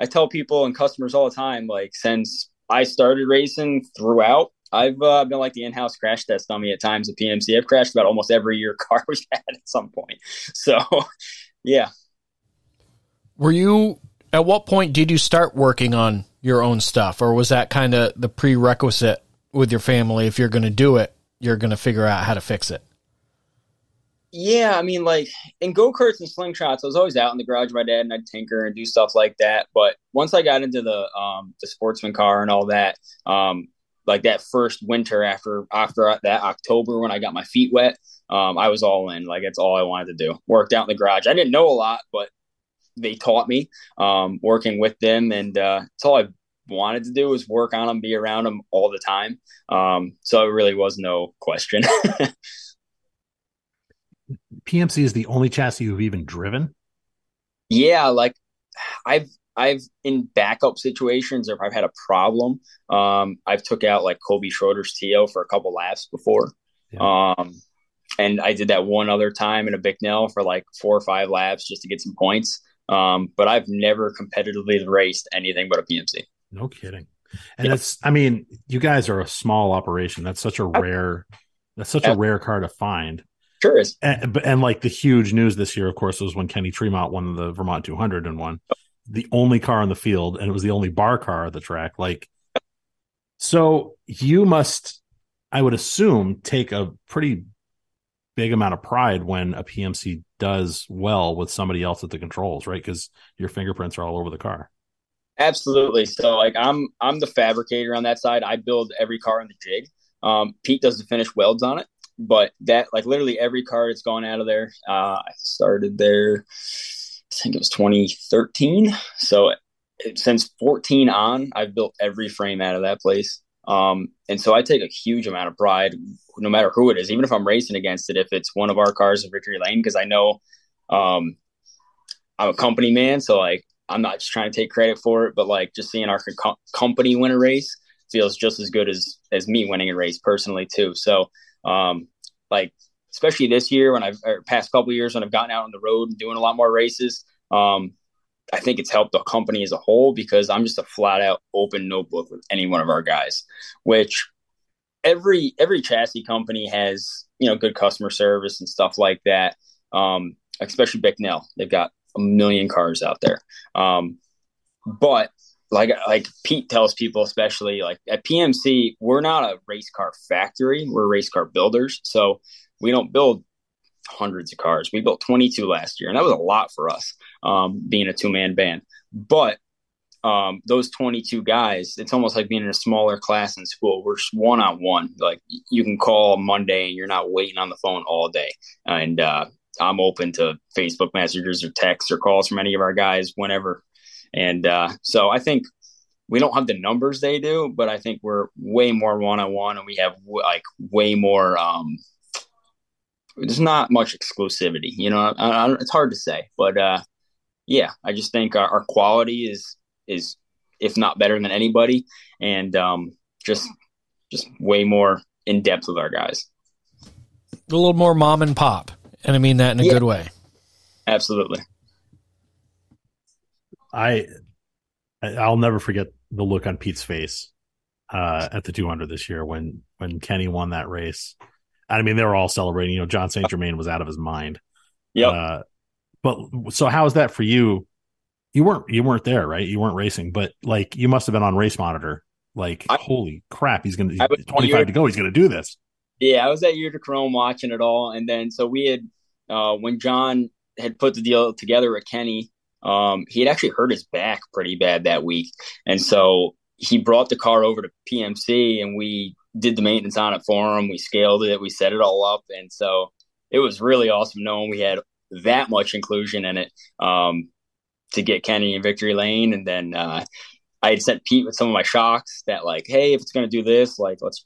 I tell people and customers all the time, like since I started racing throughout, I've uh, been like the in-house crash test dummy at times at PMC. I've crashed about almost every year car we had at some point. So, yeah. Were you at what point did you start working on your own stuff, or was that kind of the prerequisite with your family? If you're going to do it, you're going to figure out how to fix it. Yeah, I mean, like in go karts and slingshots, I was always out in the garage with my dad, and I'd tinker and do stuff like that. But once I got into the um, the sportsman car and all that, um, like that first winter after after that October when I got my feet wet, um, I was all in. Like that's all I wanted to do. Worked out in the garage. I didn't know a lot, but they taught me um, working with them, and uh, that's all I wanted to do was work on them, be around them all the time. Um, so it really was no question. PMC is the only chassis you've even driven. Yeah, like I've I've in backup situations or if I've had a problem, um, I've took out like Kobe Schroeder's TO for a couple laps before. Yeah. Um, and I did that one other time in a Bicknell for like four or five laps just to get some points. Um, but I've never competitively raced anything but a PMC. No kidding. And yeah. it's, I mean, you guys are a small operation. That's such a rare, that's such a rare car to find. Sure is. And, and like the huge news this year, of course, was when Kenny Tremont won the Vermont 200 and won the only car on the field, and it was the only bar car at the track. Like, so you must, I would assume, take a pretty big amount of pride when a PMC does well with somebody else at the controls, right? Because your fingerprints are all over the car. Absolutely. So like I'm I'm the fabricator on that side. I build every car in the jig. Um, Pete does the finish welds on it, but that like literally every car that's gone out of there. Uh, I started there I think it was 2013. So since 14 on, I've built every frame out of that place. Um, and so I take a huge amount of pride, no matter who it is, even if I'm racing against it, if it's one of our cars in Victory Lane, because I know um, I'm a company man. So, like, I'm not just trying to take credit for it, but like just seeing our co- company win a race feels just as good as as me winning a race personally too. So, um, like especially this year when I've past couple years when I've gotten out on the road and doing a lot more races. Um, I think it's helped the company as a whole because I'm just a flat out open notebook with any one of our guys, which every every chassis company has you know good customer service and stuff like that. Um, especially Bicknell, they've got a million cars out there. Um, but like like Pete tells people, especially like at PMC, we're not a race car factory; we're race car builders. So we don't build hundreds of cars. We built 22 last year, and that was a lot for us, um, being a two man band. But um, those 22 guys, it's almost like being in a smaller class in school. We're one on one. Like you can call Monday and you're not waiting on the phone all day. And uh, I'm open to Facebook messages or texts or calls from any of our guys whenever. And uh, so I think we don't have the numbers they do, but I think we're way more one on one and we have like way more um, there's not much exclusivity. You know, I, I, it's hard to say, but uh, yeah, I just think our, our, quality is is if not better than anybody, and um, just just way more in depth with our guys. A little more mom and pop, and I mean that in a yeah. good way. Absolutely. I I'll never forget the look on Pete's face uh, at the 200 this year when when Kenny won that race I mean, they were all celebrating. You know, John St. Germain was out of his mind. Yeah. Uh, but so how is that for you? You weren't you weren't there, right? You weren't racing, but like you must have been on race monitor. Like, I, holy crap, he's gonna twenty five to go. He's gonna do this. Yeah, I was at Utica-Rome watching it all, and then so we had uh, when John had put the deal together with Kenny. Um, he had actually hurt his back pretty bad that week, and so he brought the car over to PMC, and we did the maintenance on it for him. We scaled it, we set it all up, and so it was really awesome knowing we had that much inclusion in it um, to get Kenny in victory lane, and then uh, I had sent Pete with some of my shocks that like, hey, if it's going to do this, like let's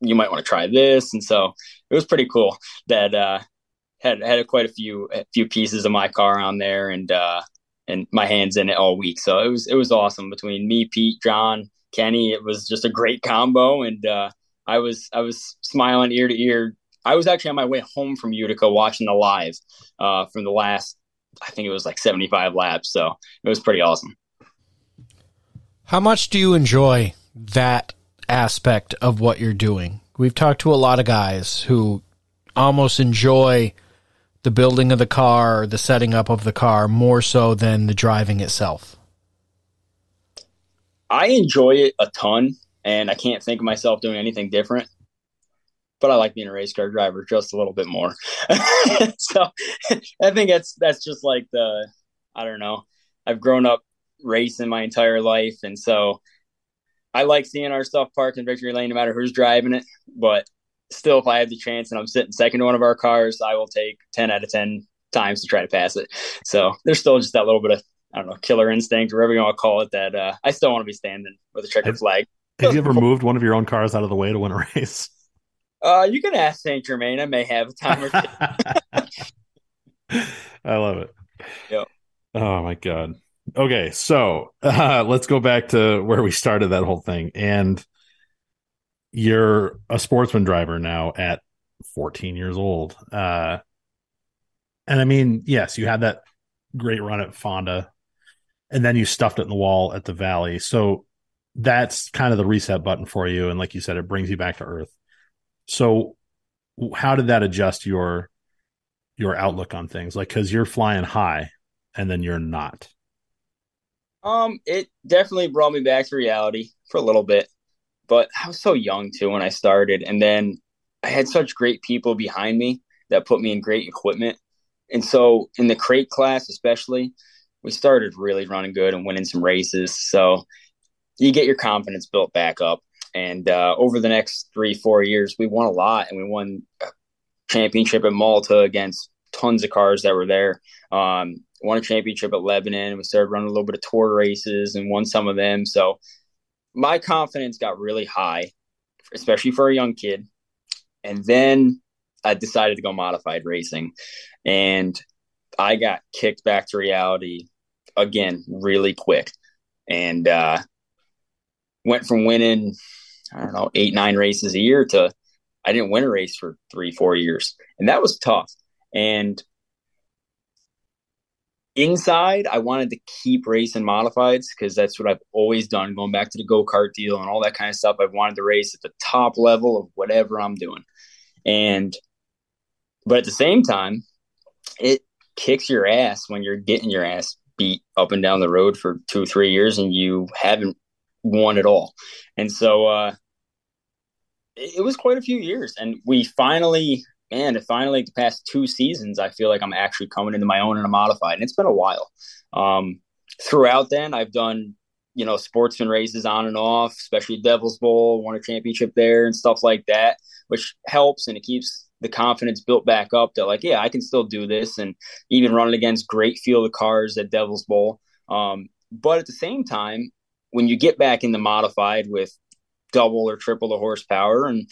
you might want to try this, and so it was pretty cool that uh, had had quite a few a few pieces of my car on there, and uh, and my hands in it all week. So it was it was awesome between me, Pete, John, Kenny. It was just a great combo, and uh, I was I was smiling ear to ear. I was actually on my way home from Utica watching the live uh, from the last. I think it was like 75 laps. So it was pretty awesome. How much do you enjoy that aspect of what you're doing? We've talked to a lot of guys who almost enjoy the building of the car, the setting up of the car, more so than the driving itself? I enjoy it a ton, and I can't think of myself doing anything different. But I like being a race car driver just a little bit more. so I think that's that's just like the I don't know. I've grown up racing my entire life, and so I like seeing our stuff parked in victory lane, no matter who's driving it. But still, if I have the chance and I'm sitting second to one of our cars, I will take 10 out of 10 times to try to pass it. So there's still just that little bit of, I don't know, killer instinct or whatever you want to call it that uh, I still want to be standing with a checkered flag. Have you ever moved one of your own cars out of the way to win a race? Uh, you can ask Saint Germain. I may have a time or two. I love it. Yep. Oh my god. Okay, so uh, let's go back to where we started that whole thing. And you're a sportsman driver now at 14 years old. Uh, and I mean, yes, you had that great run at Fonda, and then you stuffed it in the wall at the Valley. So that's kind of the reset button for you. And like you said, it brings you back to earth. So how did that adjust your your outlook on things? Like, because you're flying high, and then you're not. Um, it definitely brought me back to reality for a little bit but I was so young too when I started. And then I had such great people behind me that put me in great equipment. And so in the crate class, especially, we started really running good and winning some races. So you get your confidence built back up. And uh, over the next three, four years, we won a lot and we won a championship at Malta against tons of cars that were there. Um, won a championship at Lebanon. We started running a little bit of tour races and won some of them. So my confidence got really high, especially for a young kid. And then I decided to go modified racing. And I got kicked back to reality again really quick. And uh, went from winning, I don't know, eight, nine races a year to I didn't win a race for three, four years. And that was tough. And Inside, I wanted to keep racing modifieds because that's what I've always done, going back to the go kart deal and all that kind of stuff. I've wanted to race at the top level of whatever I'm doing. And, but at the same time, it kicks your ass when you're getting your ass beat up and down the road for two, three years and you haven't won at all. And so, uh, it was quite a few years and we finally and finally the past two seasons i feel like i'm actually coming into my own in a modified and it's been a while. Um, throughout then i've done you know sportsman races on and off especially devil's bowl won a championship there and stuff like that which helps and it keeps the confidence built back up that like yeah i can still do this and even running against great field of cars at devil's bowl. Um, but at the same time when you get back in the modified with double or triple the horsepower and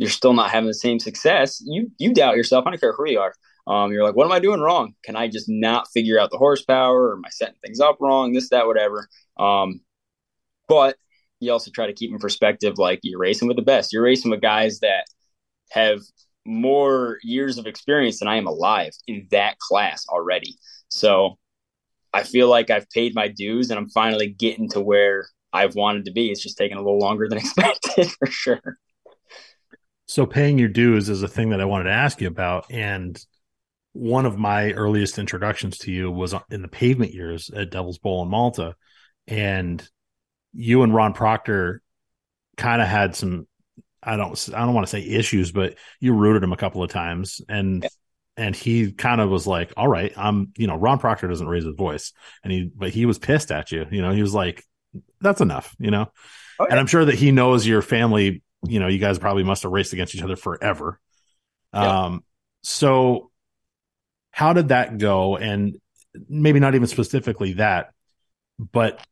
you're still not having the same success, you you doubt yourself. I don't care who you are. Um, you're like, what am I doing wrong? Can I just not figure out the horsepower? Or am I setting things up wrong? This, that, whatever. Um, but you also try to keep in perspective, like you're racing with the best. You're racing with guys that have more years of experience than I am alive in that class already. So I feel like I've paid my dues and I'm finally getting to where I've wanted to be. It's just taking a little longer than expected for sure. So paying your dues is a thing that I wanted to ask you about. And one of my earliest introductions to you was in the pavement years at Devil's Bowl in Malta. And you and Ron Proctor kind of had some I don't I don't want to say issues, but you rooted him a couple of times and yeah. and he kind of was like, All right, I'm you know, Ron Proctor doesn't raise his voice. And he but he was pissed at you. You know, he was like, That's enough, you know? Oh, yeah. And I'm sure that he knows your family you know, you guys probably must have raced against each other forever. Yep. Um, so how did that go? And maybe not even specifically that, but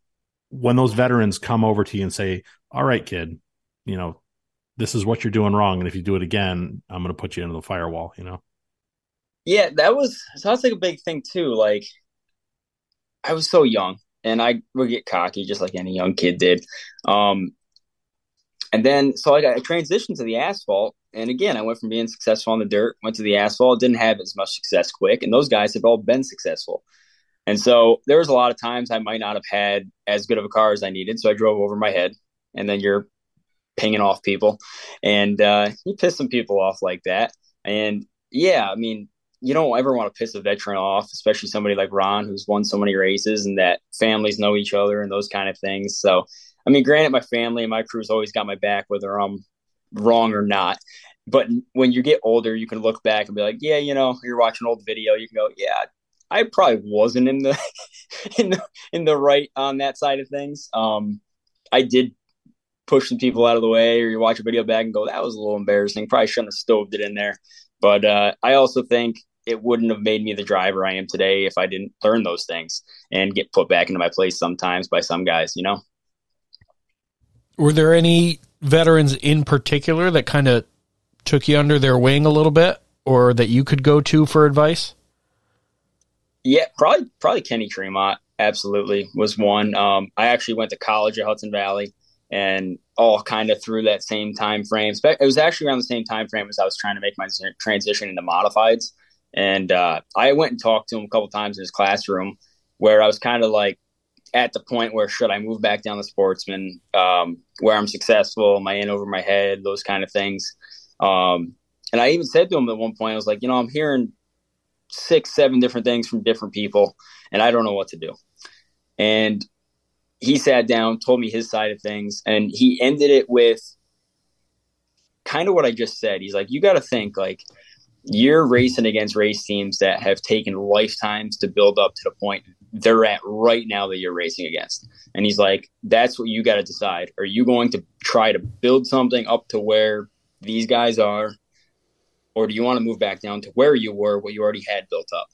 when those veterans come over to you and say, all right, kid, you know, this is what you're doing wrong. And if you do it again, I'm going to put you into the firewall, you know? Yeah, that was sounds like a big thing too. Like I was so young and I would get cocky just like any young kid did. Um, and then so I, got, I transitioned to the asphalt, and again I went from being successful on the dirt, went to the asphalt, didn't have as much success quick, and those guys have all been successful. And so there was a lot of times I might not have had as good of a car as I needed, so I drove over my head, and then you're pinging off people, and uh, you piss some people off like that. And yeah, I mean, you don't ever want to piss a veteran off, especially somebody like Ron who's won so many races and that families know each other and those kind of things. So, I mean, granted, my family and my crew's always got my back, whether I'm wrong or not. But when you get older, you can look back and be like, yeah, you know, you're watching old video, you can go, yeah, I probably wasn't in the in the in the right on that side of things. Um, I did push some people out of the way, or you watch a video back and go, that was a little embarrassing. Probably shouldn't have stoved it in there. But uh, I also think it wouldn't have made me the driver I am today if I didn't learn those things and get put back into my place sometimes by some guys, you know? Were there any veterans in particular that kind of took you under their wing a little bit or that you could go to for advice? Yeah, probably probably Kenny Tremont absolutely was one. Um, I actually went to college at Hudson Valley and all kind of through that same time frame. It was actually around the same time frame as I was trying to make my transition into modifieds. And uh, I went and talked to him a couple times in his classroom where I was kind of like at the point where should I move back down the sportsman, um, where I'm successful, am I in over my head, those kind of things. Um, and I even said to him at one point, I was like, you know, I'm hearing six, seven different things from different people, and I don't know what to do. And he sat down, told me his side of things, and he ended it with kind of what I just said. He's like, you got to think like you're racing against race teams that have taken lifetimes to build up to the point they're at right now that you're racing against. And he's like, that's what you got to decide. Are you going to try to build something up to where these guys are? Or do you want to move back down to where you were, what you already had built up?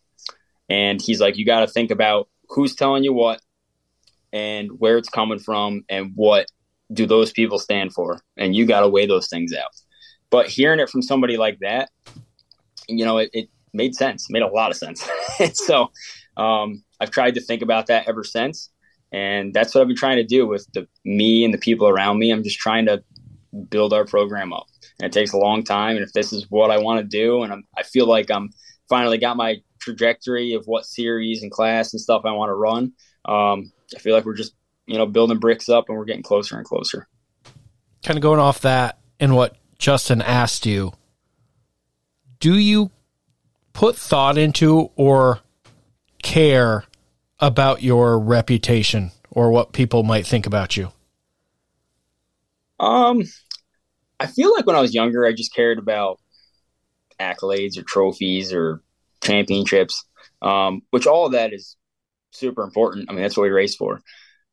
And he's like, you got to think about who's telling you what and where it's coming from and what do those people stand for. And you got to weigh those things out. But hearing it from somebody like that, you know, it, it made sense, made a lot of sense. so um, I've tried to think about that ever since. And that's what I've been trying to do with the me and the people around me. I'm just trying to build our program up. And it takes a long time. And if this is what I want to do, and I'm, I feel like I'm finally got my trajectory of what series and class and stuff I want to run, um, I feel like we're just, you know, building bricks up and we're getting closer and closer. Kind of going off that and what Justin asked you, do you put thought into or care about your reputation or what people might think about you? Um, I feel like when I was younger, I just cared about accolades or trophies or championships, um, which all of that is super important. I mean, that's what we race for.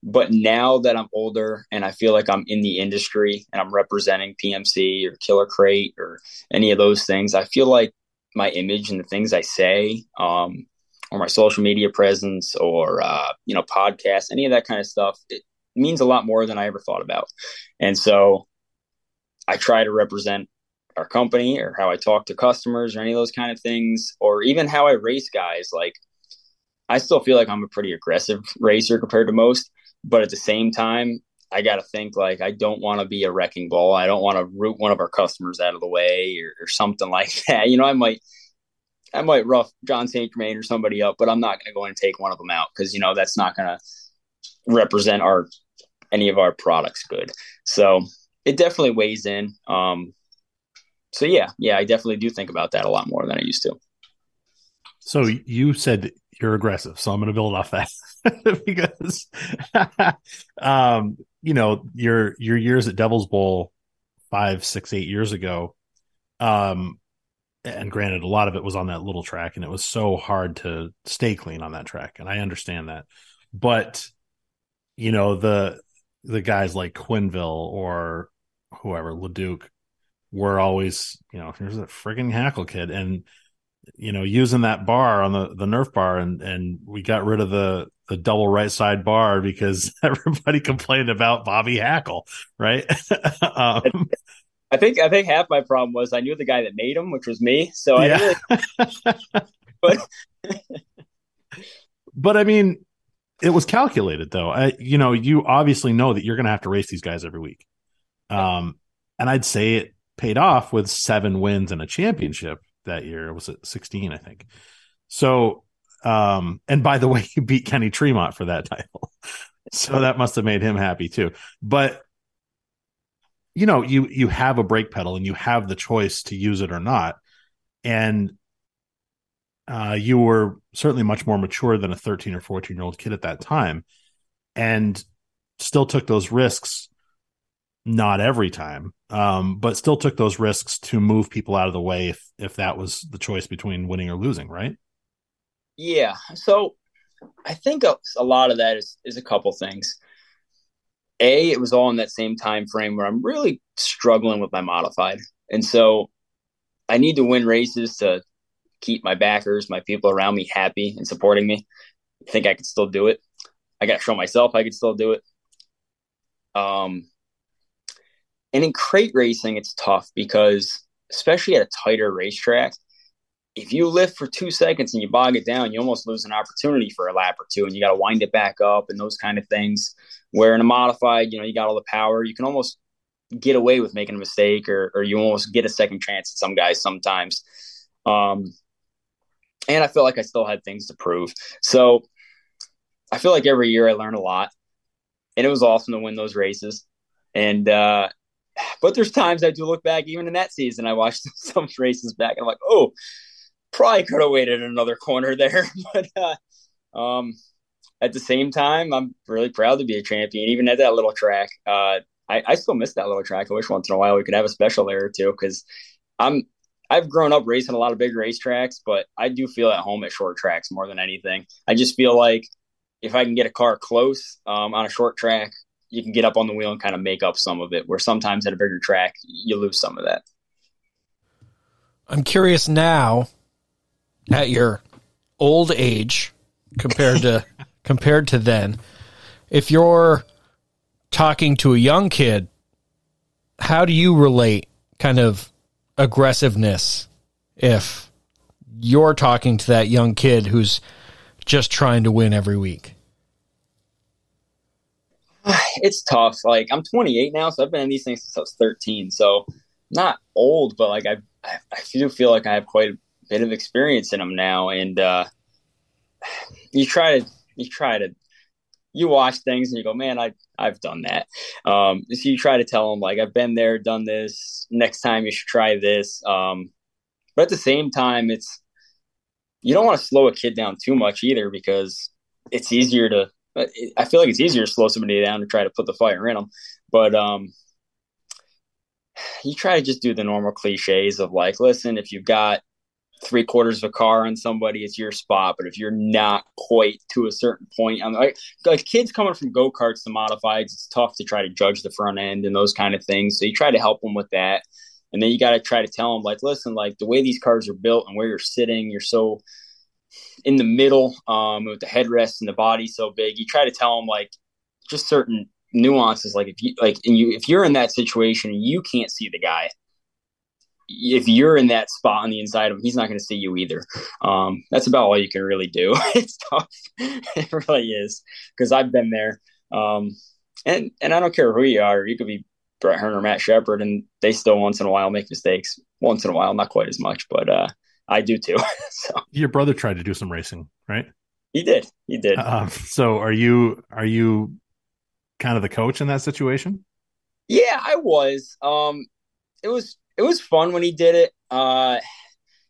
But now that I'm older and I feel like I'm in the industry and I'm representing PMC or Killer Crate or any of those things, I feel like my image and the things I say, um, or my social media presence, or uh, you know, podcasts, any of that kind of stuff, it means a lot more than I ever thought about. And so, I try to represent our company or how I talk to customers or any of those kind of things, or even how I race guys. Like, I still feel like I'm a pretty aggressive racer compared to most, but at the same time, I got to think like I don't want to be a wrecking ball. I don't want to root one of our customers out of the way or, or something like that. You know, I might, I might rough John St. Germain or somebody up, but I'm not going to go and take one of them out because you know that's not going to represent our any of our products good. So it definitely weighs in. Um, so yeah, yeah, I definitely do think about that a lot more than I used to. So you said you're aggressive, so I'm going to build off that because, um, you know, your your years at Devil's Bowl five, six, eight years ago, um, and granted, a lot of it was on that little track, and it was so hard to stay clean on that track, and I understand that, but you know the the guys like Quinville or whoever Leduc were always, you know, here's a frigging Hackel kid, and you know, using that bar on the the Nerf bar, and and we got rid of the the double right side bar because everybody complained about Bobby Hackel, right? um, I think I think half my problem was I knew the guy that made him, which was me. So I yeah. really, but but I mean, it was calculated though. I, you know, you obviously know that you're going to have to race these guys every week. Um, and I'd say it paid off with seven wins and a championship that year. It Was it 16? I think. So, um, and by the way, he beat Kenny Tremont for that title. so that must have made him happy too. But you know, you you have a brake pedal and you have the choice to use it or not. And uh, you were certainly much more mature than a 13 or 14 year old kid at that time and still took those risks not every time um, but still took those risks to move people out of the way if if that was the choice between winning or losing right? Yeah. So i think a, a lot of that is is a couple things a it was all in that same time frame where i'm really struggling with my modified and so i need to win races to keep my backers, my people around me happy and supporting me. I think I could still do it. I got to show myself I could still do it. Um, and in crate racing, it's tough because, especially at a tighter racetrack, if you lift for two seconds and you bog it down, you almost lose an opportunity for a lap or two, and you got to wind it back up and those kind of things. Where in a modified, you know, you got all the power, you can almost get away with making a mistake, or or you almost get a second chance at some guys sometimes. Um, and I feel like I still had things to prove. So I feel like every year I learn a lot, and it was awesome to win those races. And uh, but there's times I do look back, even in that season, I watched some races back, and I'm like, oh, probably could have waited another corner there. but uh, um, at the same time, I'm really proud to be a champion, even at that little track. Uh, I, I still miss that little track. I wish once in a while we could have a special there too, because I'm I've grown up racing a lot of big racetracks, but I do feel at home at short tracks more than anything. I just feel like if I can get a car close um, on a short track, you can get up on the wheel and kind of make up some of it. Where sometimes at a bigger track, you lose some of that. I'm curious now, at your old age compared to compared to then, if you're talking to a young kid, how do you relate kind of aggressiveness if you're talking to that young kid who's just trying to win every week? It's tough. Like I'm 28 now, so I've been in these things since I was 13. So not old, but like I, I do feel like I have quite a bit of experience in them now. And uh, you try to, you try to, you watch things and you go, man, I, I've done that. Um, so you try to tell them like I've been there, done this. Next time you should try this. Um, but at the same time, it's you don't want to slow a kid down too much either because it's easier to. I feel like it's easier to slow somebody down to try to put the fire in them, but um, you try to just do the normal cliches of like, listen, if you've got three quarters of a car on somebody, it's your spot. But if you're not quite to a certain point, like, like kids coming from go karts to modifieds, it's tough to try to judge the front end and those kind of things. So you try to help them with that. And then you got to try to tell them, like, listen, like the way these cars are built and where you're sitting, you're so in the middle um, with the headrest and the body so big. You try to tell them, like, just certain nuances. Like, if you, like, and you, if you're in that situation you can't see the guy, if you're in that spot on the inside of him, he's not going to see you either. Um, that's about all you can really do. it's tough. it really is because I've been there. Um, and and I don't care who you are. You could be Brett Hearn or Matt Sheppard, and they still once in a while make mistakes. Once in a while, not quite as much, but uh, I do too. so your brother tried to do some racing, right? He did. He did. Uh, so are you are you kind of the coach in that situation? Yeah, I was. Um, it was it was fun when he did it. Uh,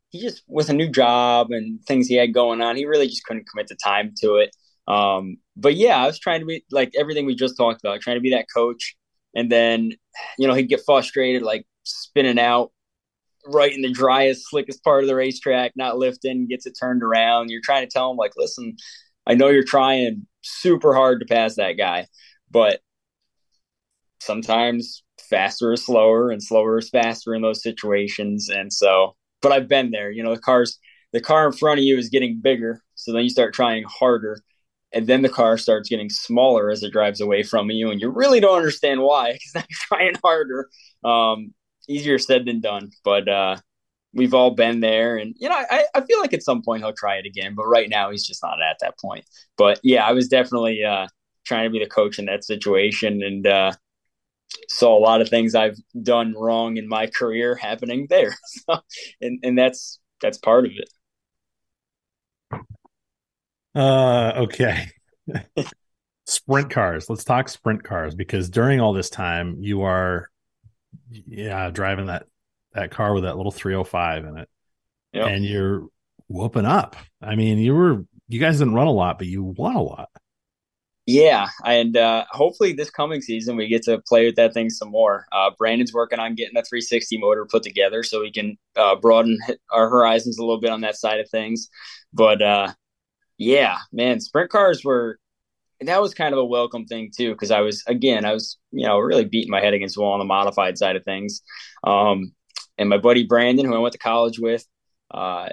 he just with a new job and things he had going on, he really just couldn't commit the time to it. Um, but yeah, I was trying to be like everything we just talked about, trying to be that coach. And then, you know, he'd get frustrated, like spinning out right in the driest, slickest part of the racetrack, not lifting, gets it turned around. You're trying to tell him, like, listen, I know you're trying super hard to pass that guy, but sometimes faster is slower and slower is faster in those situations. And so, but I've been there. You know, the cars, the car in front of you is getting bigger, so then you start trying harder, and then the car starts getting smaller as it drives away from you, and you really don't understand why because now you're trying harder. Um, easier said than done, but uh, we've all been there, and you know, I, I feel like at some point he'll try it again, but right now he's just not at that point. But yeah, I was definitely uh, trying to be the coach in that situation, and uh, saw a lot of things I've done wrong in my career happening there. And and that's that's part of it. Uh, okay. sprint cars. Let's talk sprint cars because during all this time you are, yeah, driving that that car with that little 305 in it, yep. and you're whooping up. I mean, you were you guys didn't run a lot, but you won a lot. Yeah, and uh, hopefully this coming season we get to play with that thing some more. Uh, Brandon's working on getting the 360 motor put together so we can uh, broaden our horizons a little bit on that side of things. But uh, yeah, man, sprint cars were that was kind of a welcome thing too because I was again I was you know really beating my head against the wall on the modified side of things. Um, and my buddy Brandon, who I went to college with, uh,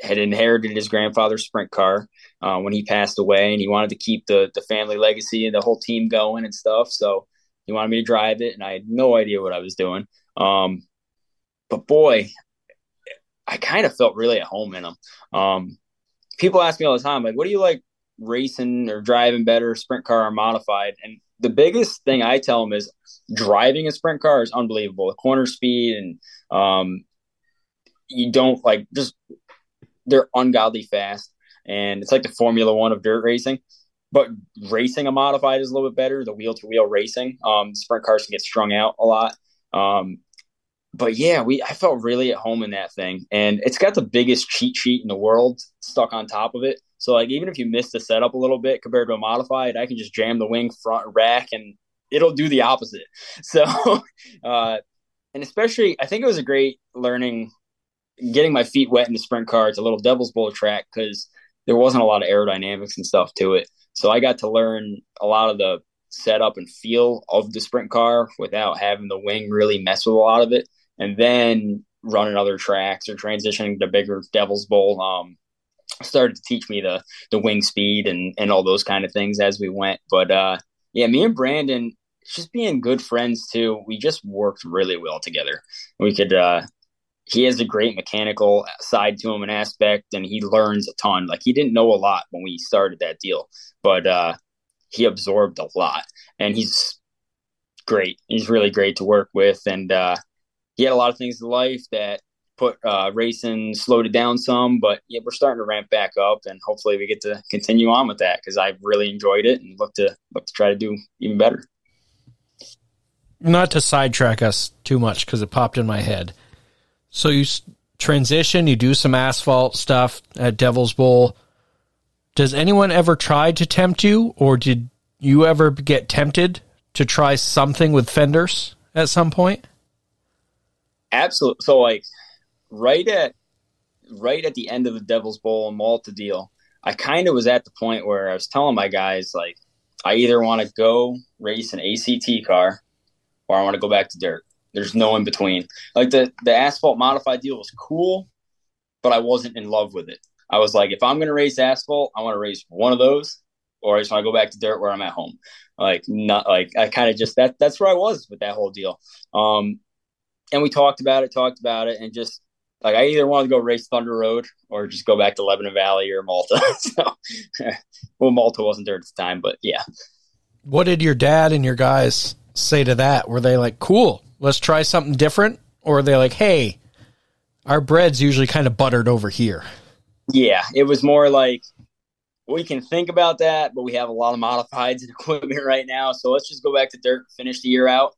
had inherited his grandfather's sprint car uh, when he passed away, and he wanted to keep the the family legacy and the whole team going and stuff. So he wanted me to drive it, and I had no idea what I was doing. Um, but boy, I kind of felt really at home in them. Um, people ask me all the time, like, what do you like racing or driving better, sprint car or modified? And the biggest thing I tell them is driving a sprint car is unbelievable. The corner speed and um, you don't like just they're ungodly fast, and it's like the Formula One of dirt racing. But racing a modified is a little bit better. The wheel to wheel racing, um, sprint cars can get strung out a lot. Um, but yeah, we I felt really at home in that thing, and it's got the biggest cheat sheet in the world stuck on top of it. So like even if you miss the setup a little bit compared to a modified, I can just jam the wing front rack and it'll do the opposite. So, uh, and especially I think it was a great learning getting my feet wet in the sprint car. It's a little devil's bowl track because there wasn't a lot of aerodynamics and stuff to it. So I got to learn a lot of the setup and feel of the sprint car without having the wing really mess with a lot of it. And then running other tracks or transitioning to bigger Devil's Bowl um, started to teach me the the wing speed and and all those kind of things as we went. But uh, yeah, me and Brandon just being good friends too. We just worked really well together. We could uh, he has a great mechanical side to him and aspect and he learns a ton. Like he didn't know a lot when we started that deal but uh he absorbed a lot and he's great. He's really great to work with and uh he had a lot of things in life that put uh racing slowed it down some but yeah we're starting to ramp back up and hopefully we get to continue on with that because i've really enjoyed it and look to look to try to do even better. Not to sidetrack us too much because it popped in my head so you transition, you do some asphalt stuff at Devil's Bowl. Does anyone ever try to tempt you, or did you ever get tempted to try something with fenders at some point? Absolutely. So, like, right at right at the end of the Devil's Bowl and Malta deal, I kind of was at the point where I was telling my guys, like, I either want to go race an ACT car or I want to go back to dirt. There's no in between. Like the the asphalt modified deal was cool, but I wasn't in love with it. I was like, if I'm gonna race asphalt, I want to race one of those, or I just want to go back to dirt where I'm at home. Like not like I kind of just that that's where I was with that whole deal. Um, and we talked about it, talked about it, and just like I either wanted to go race Thunder Road or just go back to Lebanon Valley or Malta. so, well, Malta wasn't there at the time, but yeah. What did your dad and your guys say to that? Were they like, "Cool, let's try something different? Or are they like, hey, our bread's usually kind of buttered over here? Yeah, it was more like we can think about that, but we have a lot of modifieds and equipment right now. So let's just go back to dirt, finish the year out.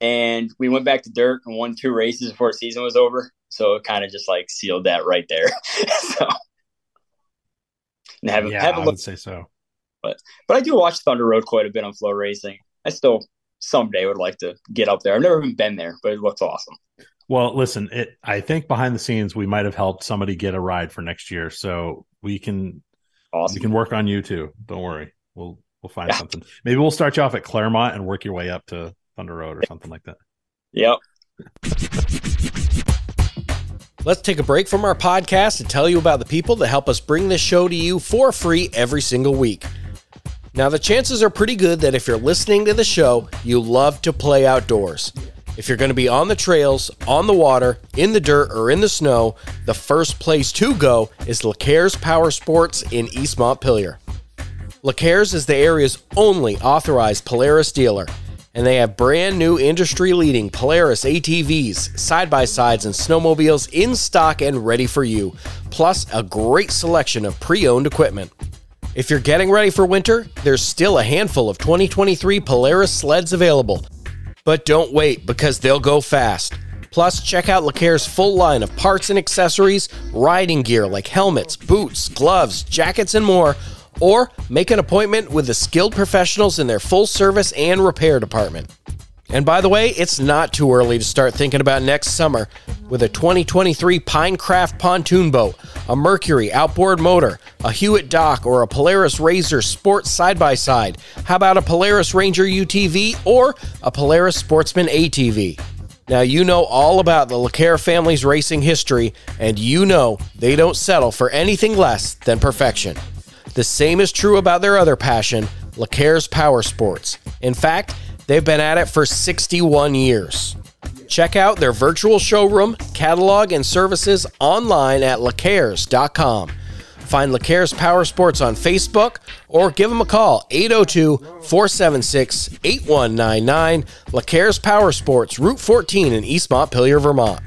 And we went back to dirt and won two races before the season was over. So it kind of just like sealed that right there. so and have, yeah, have a look. I would say so. But but I do watch Thunder Road quite a bit on FloRacing. I still someday would like to get up there. I've never even been there, but it looks awesome. Well, listen, it I think behind the scenes we might have helped somebody get a ride for next year. So we can awesome. we can work on you too. Don't worry. We'll we'll find yeah. something. Maybe we'll start you off at Claremont and work your way up to Thunder Road or something like that. Yep. Let's take a break from our podcast to tell you about the people that help us bring this show to you for free every single week. Now, the chances are pretty good that if you're listening to the show, you love to play outdoors. If you're going to be on the trails, on the water, in the dirt, or in the snow, the first place to go is LeCaires Power Sports in East Montpelier. LeCaires is the area's only authorized Polaris dealer and they have brand new industry leading Polaris ATVs, side by sides, and snowmobiles in stock and ready for you, plus a great selection of pre owned equipment. If you're getting ready for winter, there's still a handful of 2023 Polaris sleds available. But don't wait because they'll go fast. Plus, check out LeCaires' full line of parts and accessories, riding gear like helmets, boots, gloves, jackets, and more or make an appointment with the skilled professionals in their full service and repair department. And by the way, it's not too early to start thinking about next summer with a 2023 Princecraft pontoon boat, a Mercury outboard motor, a Hewitt Dock, or a Polaris Razor Sport side by side. How about a Polaris Ranger UTV or a Polaris Sportsman ATV? Now, you know all about the LeCaire family's racing history, and you know they don't settle for anything less than perfection. The same is true about their other passion, LeCaires Power Sports. In fact, they've been at it for 61 years. Check out their virtual showroom, catalog, and services online at lecaires.com. Find LeCaires Power Sports on Facebook or give them a call 802 476 8199. LeCaires Power Sports, Route 14 in East Montpelier, Vermont.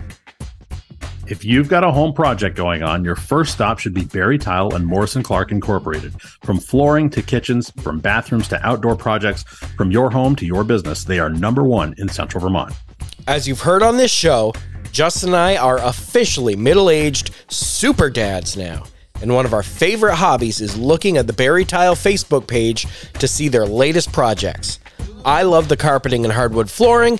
If you've got a home project going on, your first stop should be Barre Tile and Morrison Clark Incorporated. From flooring to kitchens, from bathrooms to outdoor projects, from your home to your business, they are number one in Central Vermont. As you've heard on this show, Justin and I are officially middle aged super dads now. And one of our favorite hobbies is looking at the Barre Tile Facebook page to see their latest projects. I love the carpeting and hardwood flooring,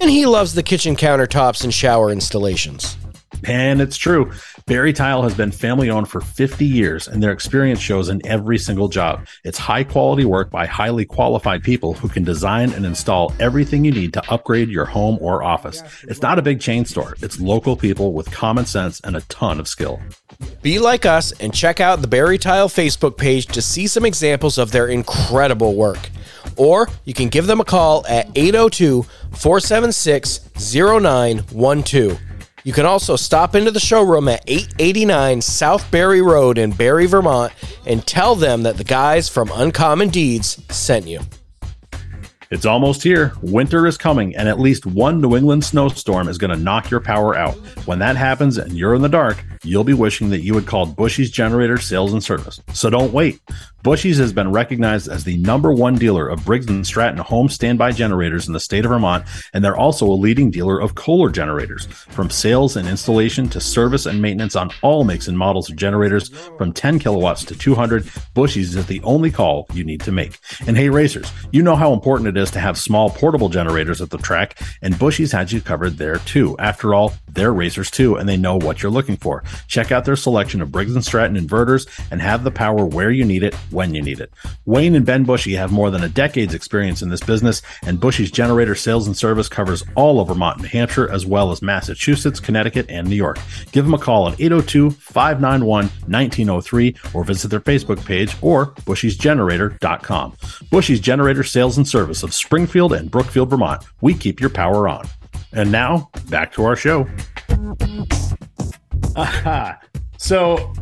and he loves the kitchen countertops and shower installations. And it's true. Barre Tile has been family owned for 50 years, and their experience shows in every single job. It's high quality work by highly qualified people who can design and install everything you need to upgrade your home or office. It's not a big chain store, it's local people with common sense and a ton of skill. Be like us and check out the Barre Tile Facebook page to see some examples of their incredible work. Or you can give them a call at 802 476 0912. You can also stop into the showroom at 889 South Barre Road in Barre, Vermont, and tell them that the guys from Uncommon Deeds sent you. It's almost here. Winter is coming, and at least one New England snowstorm is going to knock your power out. When that happens and you're in the dark, you'll be wishing that you had called Bushy's Generator Sales and Service. So don't wait. Bushy's has been recognized as the number one dealer of Briggs & Stratton home standby generators in the state of Vermont, and they're also a leading dealer of Kohler generators. From sales and installation to service and maintenance on all makes and models of generators from 10 kilowatts to 200, Bushy's is the only call you need to make. And hey racers, you know how important it is to have small portable generators at the track, and Bushy's has you covered there too. After all, they're racers too, and they know what you're looking for. Check out their selection of Briggs & Stratton inverters and have the power where you need it when you need it. Wayne and Ben Bushy have more than a decade's experience in this business, and Bushy's generator sales and service covers all of Vermont and New Hampshire, as well as Massachusetts, Connecticut, and New York. Give them a call at 802 591 1903 or visit their Facebook page or bushysgenerator.com. Bushy's Generator Sales and Service of Springfield and Brookfield, Vermont. We keep your power on. And now, back to our show. so,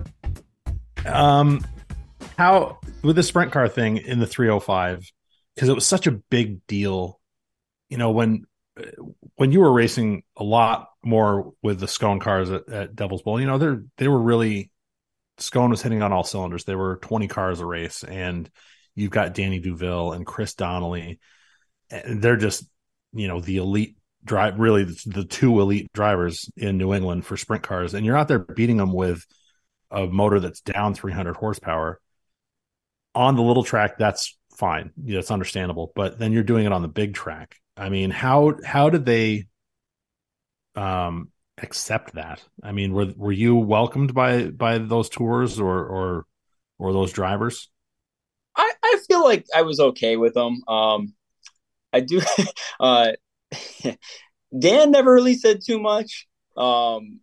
um, how with the sprint car thing in the 305 because it was such a big deal you know when when you were racing a lot more with the scone cars at, at devil's bowl you know they're they were really scone was hitting on all cylinders. There were 20 cars a race and you've got danny duville and chris donnelly and they're just you know the elite drive really the two elite drivers in new england for sprint cars and you're out there beating them with a motor that's down 300 horsepower on the little track, that's fine. Yeah, that's understandable. But then you're doing it on the big track. I mean, how how did they um accept that? I mean, were were you welcomed by by those tours or or or those drivers? I, I feel like I was okay with them. Um I do. Uh, Dan never really said too much. Um,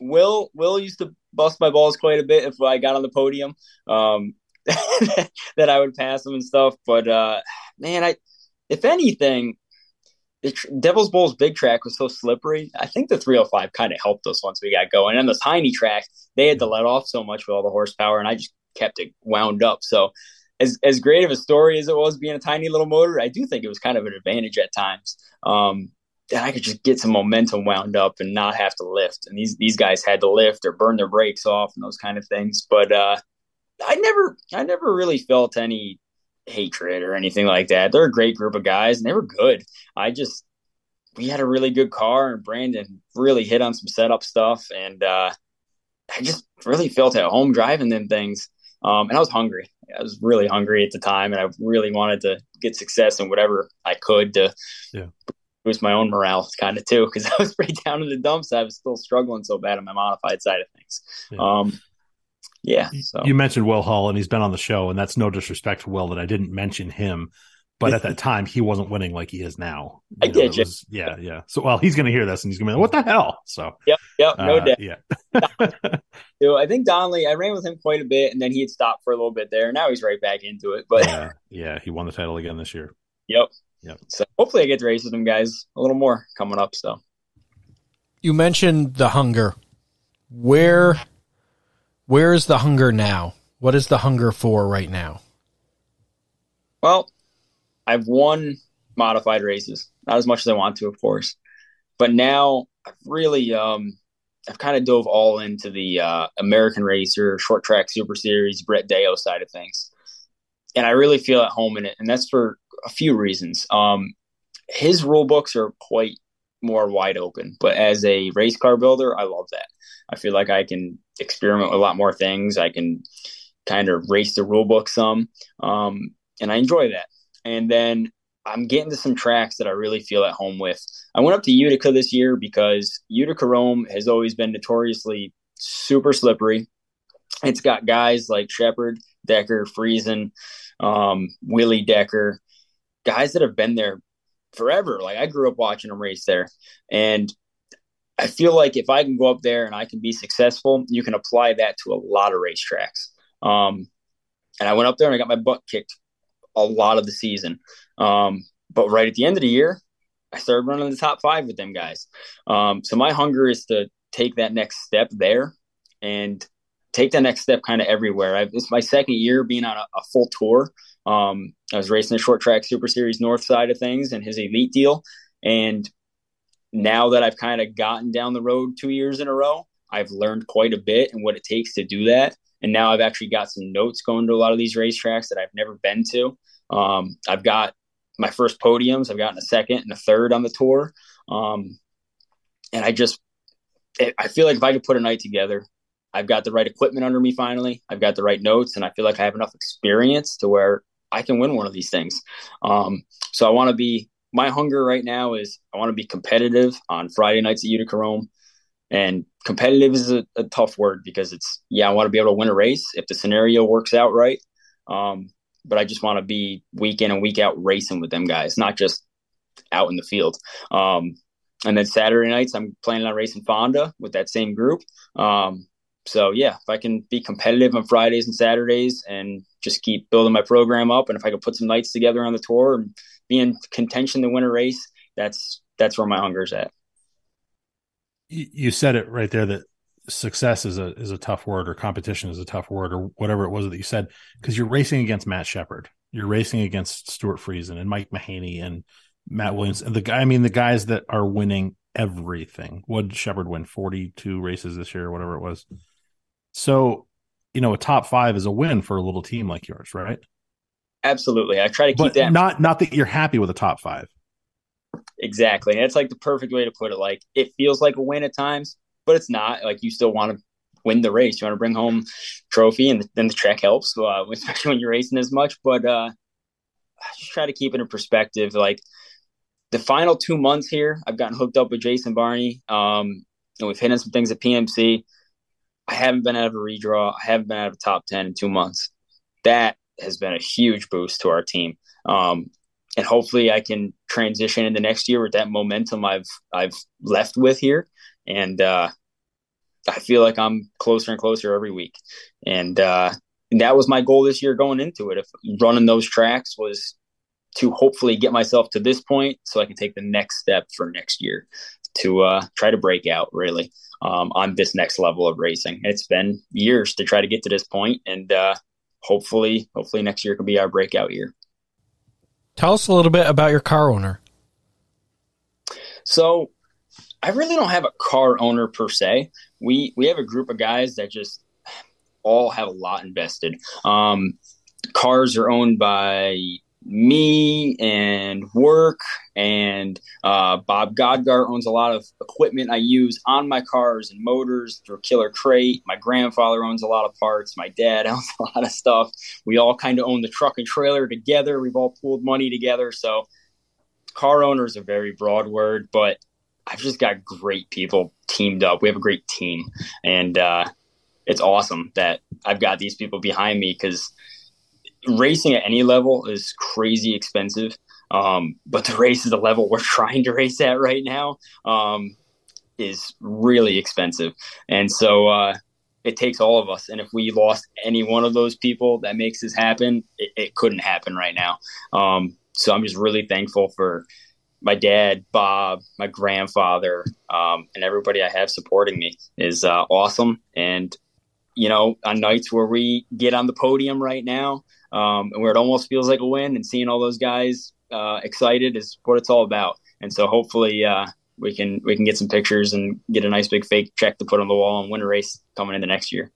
Will Will used to bust my balls quite a bit if I got on the podium. Um, that I would pass him and stuff. But uh, man, I if anything, the Devil's Bowl's big track was so slippery. I think the 305 kind of helped us once we got going. And the tiny track, they had to let off so much with all the horsepower, and I just kept it wound up. So, as as great of a story as it was being a tiny little motor, I do think it was kind of an advantage at times. Um, that I could just get some momentum wound up and not have to lift. And these these guys had to lift or burn their brakes off and those kind of things. But uh, I never I never really felt any hatred or anything like that. They're a great group of guys and they were good. I just we had a really good car and Brandon really hit on some setup stuff and uh, I just really felt at home driving them things. Um, and I was hungry. I was really hungry at the time and I really wanted to get success in whatever I could to yeah. boost my own morale kind of too because I was pretty down in the dumps. I was still struggling so bad on my modified side of things. Yeah. Um, yeah. So. You mentioned Will Hull, and he's been on the show, and that's no disrespect to Will that I didn't mention him. But at that time, he wasn't winning like he is now. You I know, did. Was, yeah, yeah. So, well, he's going to hear this, and he's going to be like, "What the hell?" So, yep, yep, no uh, doubt. Yeah. so I think Donnelly, I ran with him quite a bit, and then he had stopped for a little bit there. Now he's right back into it. But yeah, yeah, he won the title again this year. Yep. Yep. So hopefully, I get to race with them guys a little more coming up. So, you mentioned the hunger. Where where is the hunger now? What is the hunger for right now? Well, I've won modified races, not as much as I want to, of course, but now I've really, um, I've kind of dove all into the uh, American Racer, Short Track Super Series, Brett Deyo side of things, and I really feel at home in it, and that's for a few reasons. Um, his rule books are quite more wide open, but as a race car builder, I love that. I feel like I can experiment with a lot more things. I can kind of race the rule book some, um, and I enjoy that. And then I'm getting to some tracks that I really feel at home with. I went up to Utica this year because Utica Rome has always been notoriously super slippery. It's got guys like Sheppard, Decker, Friesen, um, Willie Decker, guys that have been there forever. Like I grew up watching them race there, and I feel like if I can go up there and I can be successful, you can apply that to a lot of racetracks. Um, and I went up there and I got my butt kicked a lot of the season. Um, but right at the end of the year, I started running the top five with them guys. Um, so my hunger is to take that next step there and take that next step kind of everywhere. I've, it's my second year being on a, a full tour. Um, I was racing the short track super series north side of things and his elite deal. And now that I've kind of gotten down the road two years in a row, I've learned quite a bit and what it takes to do that. And now I've actually got some notes going to a lot of these racetracks that I've never been to. Um, I've got my first podiums. I've gotten a second and a third on the tour. Um, and I just, I feel like if I could put a night together, I've got the right equipment under me finally. I've got the right notes, and I feel like I have enough experience to where I can win one of these things. Um, so I want to be my hunger right now is I want to be competitive on Friday nights at Utica Rome. And competitive is a, a, tough word because it's, yeah, I want to be able to win a race if the scenario works out right. Um, but I just want to be week in and week out racing with them guys, not just out in the field. Um, and then Saturday nights, I'm planning on racing Fonda with that same group. Um, so yeah, if I can be competitive on Fridays and Saturdays and just keep building my program up, and if I can put some nights together on the tour and be in contention to win a race, that's that's where my hunger is at. You said it right there that success is a is a tough word or competition is a tough word or whatever it was that you said because you're racing against Matt Sheppard, you're racing against Stewart Friesen and Mike Mahaney and Matt Williams and the guy. I mean, the guys that are winning everything. What did Sheppard win? Forty two races this year, or whatever it was. So, you know, a top five is a win for a little team like yours, right? Absolutely. I try to keep but that. Not not that you're happy with a top five. Exactly. That's like the perfect way to put it. Like it feels like a win at times, but it's not. Like you still want to win the race. You want to bring home trophy, and then the track helps, uh, especially when you're racing as much. But uh, I just try to keep it in perspective. Like the final two months here, I've gotten hooked up with Jason Barney, um, and we've hit on some things at PMC. I haven't been out of a redraw. I haven't been out of a top ten in two months. That has been a huge boost to our team. Um, and hopefully I can transition into next year with that momentum I've I've left with here, and uh, I feel like I'm closer and closer every week, and, uh, and that was my goal this year going into it. If running those tracks was to hopefully get myself to this point, so I can take the next step for next year to uh, try to break out really um, on this next level of racing. It's been years to try to get to this point, and uh, hopefully, hopefully next year can be our breakout year. Tell us a little bit about your car owner. So, I really don't have a car owner per se. We we have a group of guys that just all have a lot invested. Um, cars are owned by me and work and uh, bob godgar owns a lot of equipment i use on my cars and motors through killer crate. My grandfather owns a lot of parts. My dad owns a lot of stuff. We all kind of own the truck and trailer together. We've all pooled money together. So car owner is a very broad word but i've just got great people teamed up. We have a great team. And uh, it's awesome that i've got these people behind me because racing at any level is crazy expensive. Um, but to race at the level we're trying to race at right now um, is really expensive. And so uh, it takes all of us. And if we lost any one of those people that makes this happen, it, it couldn't happen right now. Um, so I'm just really thankful for my dad, Bob, my grandfather, um, and everybody I have supporting me is uh, awesome. And, you know, on nights where we get on the podium right now, um, and where it almost feels like a win. And seeing all those guys uh, excited is what it's all about. And so hopefully uh, we can we can get some pictures and get a nice big fake check to put on the wall and win a race coming into next year.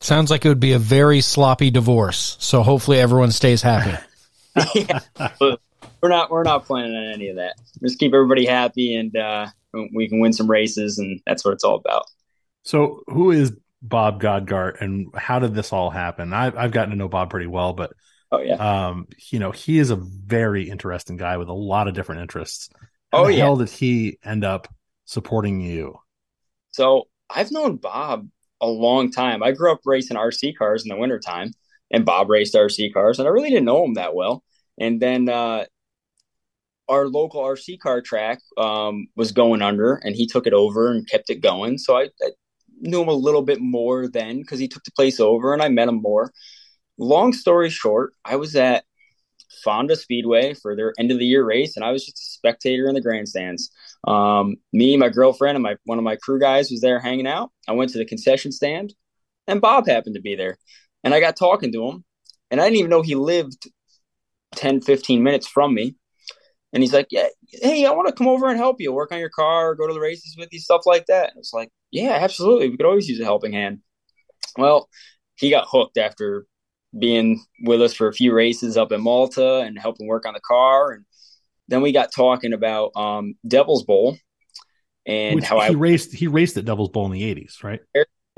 Sounds like it would be a very sloppy divorce. So hopefully everyone stays happy. yeah, we're not we're not planning on any of that. Just keep everybody happy and uh, we can win some races, and that's what it's all about. So, who is Bob Godgart and how did this all happen? I've, I've gotten to know Bob pretty well, but oh yeah, um, you know, he is a very interesting guy with a lot of different interests. How oh yeah, hell did he end up supporting you? So I've known Bob a long time. I grew up racing RC cars in the wintertime, and Bob raced RC cars, and I really didn't know him that well. And then uh, our local RC car track um, was going under, and he took it over and kept it going. So I, I knew him a little bit more then because he took the place over and I met him more. Long story short, I was at Fonda Speedway for their end of the year race, and I was just a spectator in the grandstands. Um, me, my girlfriend, and my one of my crew guys was there hanging out. I went to the concession stand, and Bob happened to be there, and I got talking to him, and I didn't even know he lived 10, 15 minutes from me. And he's like, "Yeah, hey, I want to come over and help you, work on your car, go to the races with you, stuff like that." And it's like, "Yeah, absolutely. We could always use a helping hand." Well, he got hooked after being with us for a few races up in Malta and helping work on the car, and then we got talking about um, Devil's Bowl and Which how he I raced. He raced at Devil's Bowl in the '80s, right?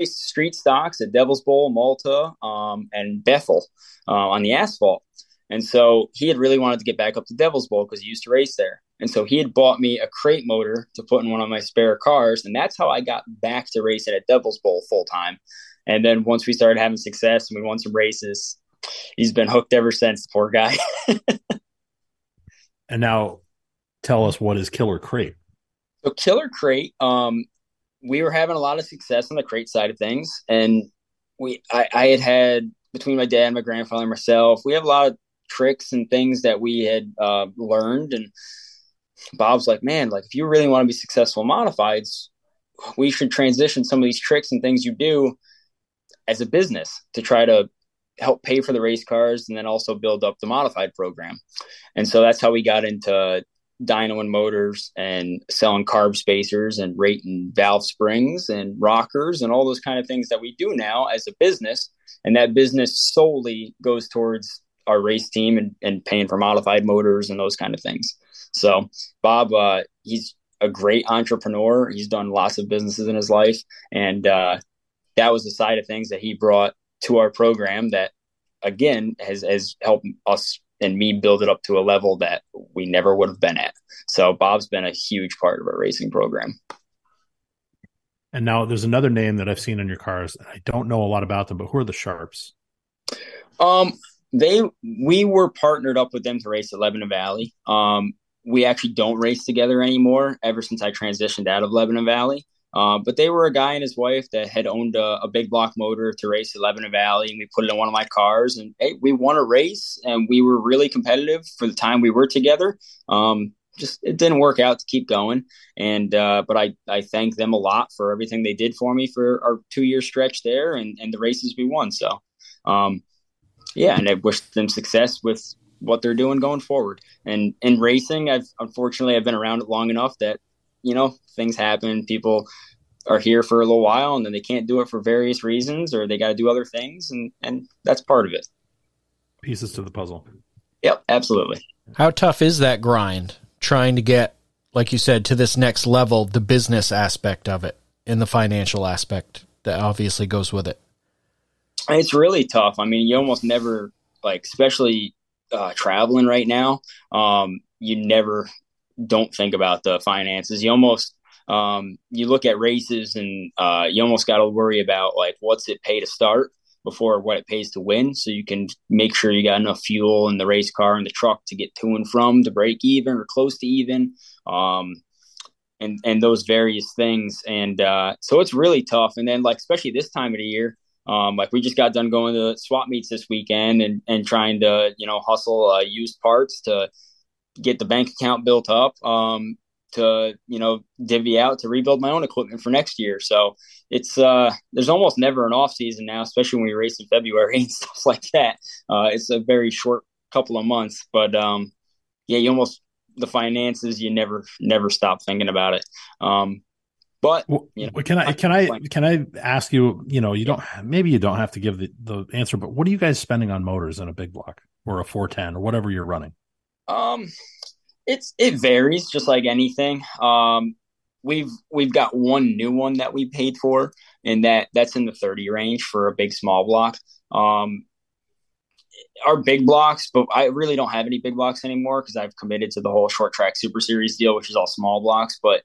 street stocks at Devil's Bowl, Malta, um, and Bethel uh, on the asphalt. And so he had really wanted to get back up to Devil's Bowl because he used to race there. And so he had bought me a crate motor to put in one of my spare cars. And that's how I got back to racing at Devil's Bowl full time. And then once we started having success and we won some races, he's been hooked ever since, the poor guy. and now tell us what is Killer Crate. So Killer Crate, um, we were having a lot of success on the crate side of things. And we I, I had had between my dad, my grandfather, and myself, we have a lot of tricks and things that we had uh, learned. And Bob's like, man, like if you really want to be successful in modifieds, we should transition some of these tricks and things you do as a business to try to help pay for the race cars and then also build up the modified program. And so that's how we got into dyno and motors and selling carb spacers and rating valve springs and rockers and all those kind of things that we do now as a business. And that business solely goes towards our race team and, and paying for modified motors and those kind of things. So Bob, uh, he's a great entrepreneur. He's done lots of businesses in his life, and uh, that was the side of things that he brought to our program that, again, has has helped us and me build it up to a level that we never would have been at. So Bob's been a huge part of our racing program. And now there's another name that I've seen on your cars. I don't know a lot about them, but who are the Sharps? Um, they we were partnered up with them to race at Lebanon Valley. Um, we actually don't race together anymore ever since I transitioned out of Lebanon Valley. Uh, but they were a guy and his wife that had owned a, a, big block motor to race at Lebanon Valley, and we put it in one of my cars, and hey, we won a race, and we were really competitive for the time we were together. Um, just it didn't work out to keep going, and uh, but I I thank them a lot for everything they did for me for our two year stretch there, and and the races we won. So, um, yeah, and I wish them success with what they're doing going forward. And in racing, I've unfortunately I've been around it long enough that you know things happen. People are here for a little while and then they can't do it for various reasons or they got to do other things and and that's part of it. Pieces to the puzzle. Yep, absolutely. How tough is that grind trying to get like you said to this next level the business aspect of it and the financial aspect that obviously goes with it? It's really tough. I mean, you almost never like especially uh, traveling right now, um, you never don't think about the finances. You almost um, you look at races and uh, you almost got to worry about like what's it pay to start before what it pays to win, so you can make sure you got enough fuel in the race car and the truck to get to and from to break even or close to even. Um, and and those various things and uh, so it's really tough and then like especially this time of the year um, like we just got done going to swap meets this weekend and, and trying to, you know, hustle uh, used parts to get the bank account built up um, to, you know, divvy out to rebuild my own equipment for next year. So it's, uh, there's almost never an off season now, especially when we race in February and stuff like that. Uh, it's a very short couple of months, but um, yeah, you almost, the finances, you never, never stop thinking about it. Um, but you know, can I can I can I ask you? You know, you don't maybe you don't have to give the, the answer, but what are you guys spending on motors in a big block or a 410 or whatever you're running? Um, it's it varies just like anything. Um, we've we've got one new one that we paid for, and that that's in the 30 range for a big small block. Um, our big blocks, but I really don't have any big blocks anymore because I've committed to the whole short track super series deal, which is all small blocks. But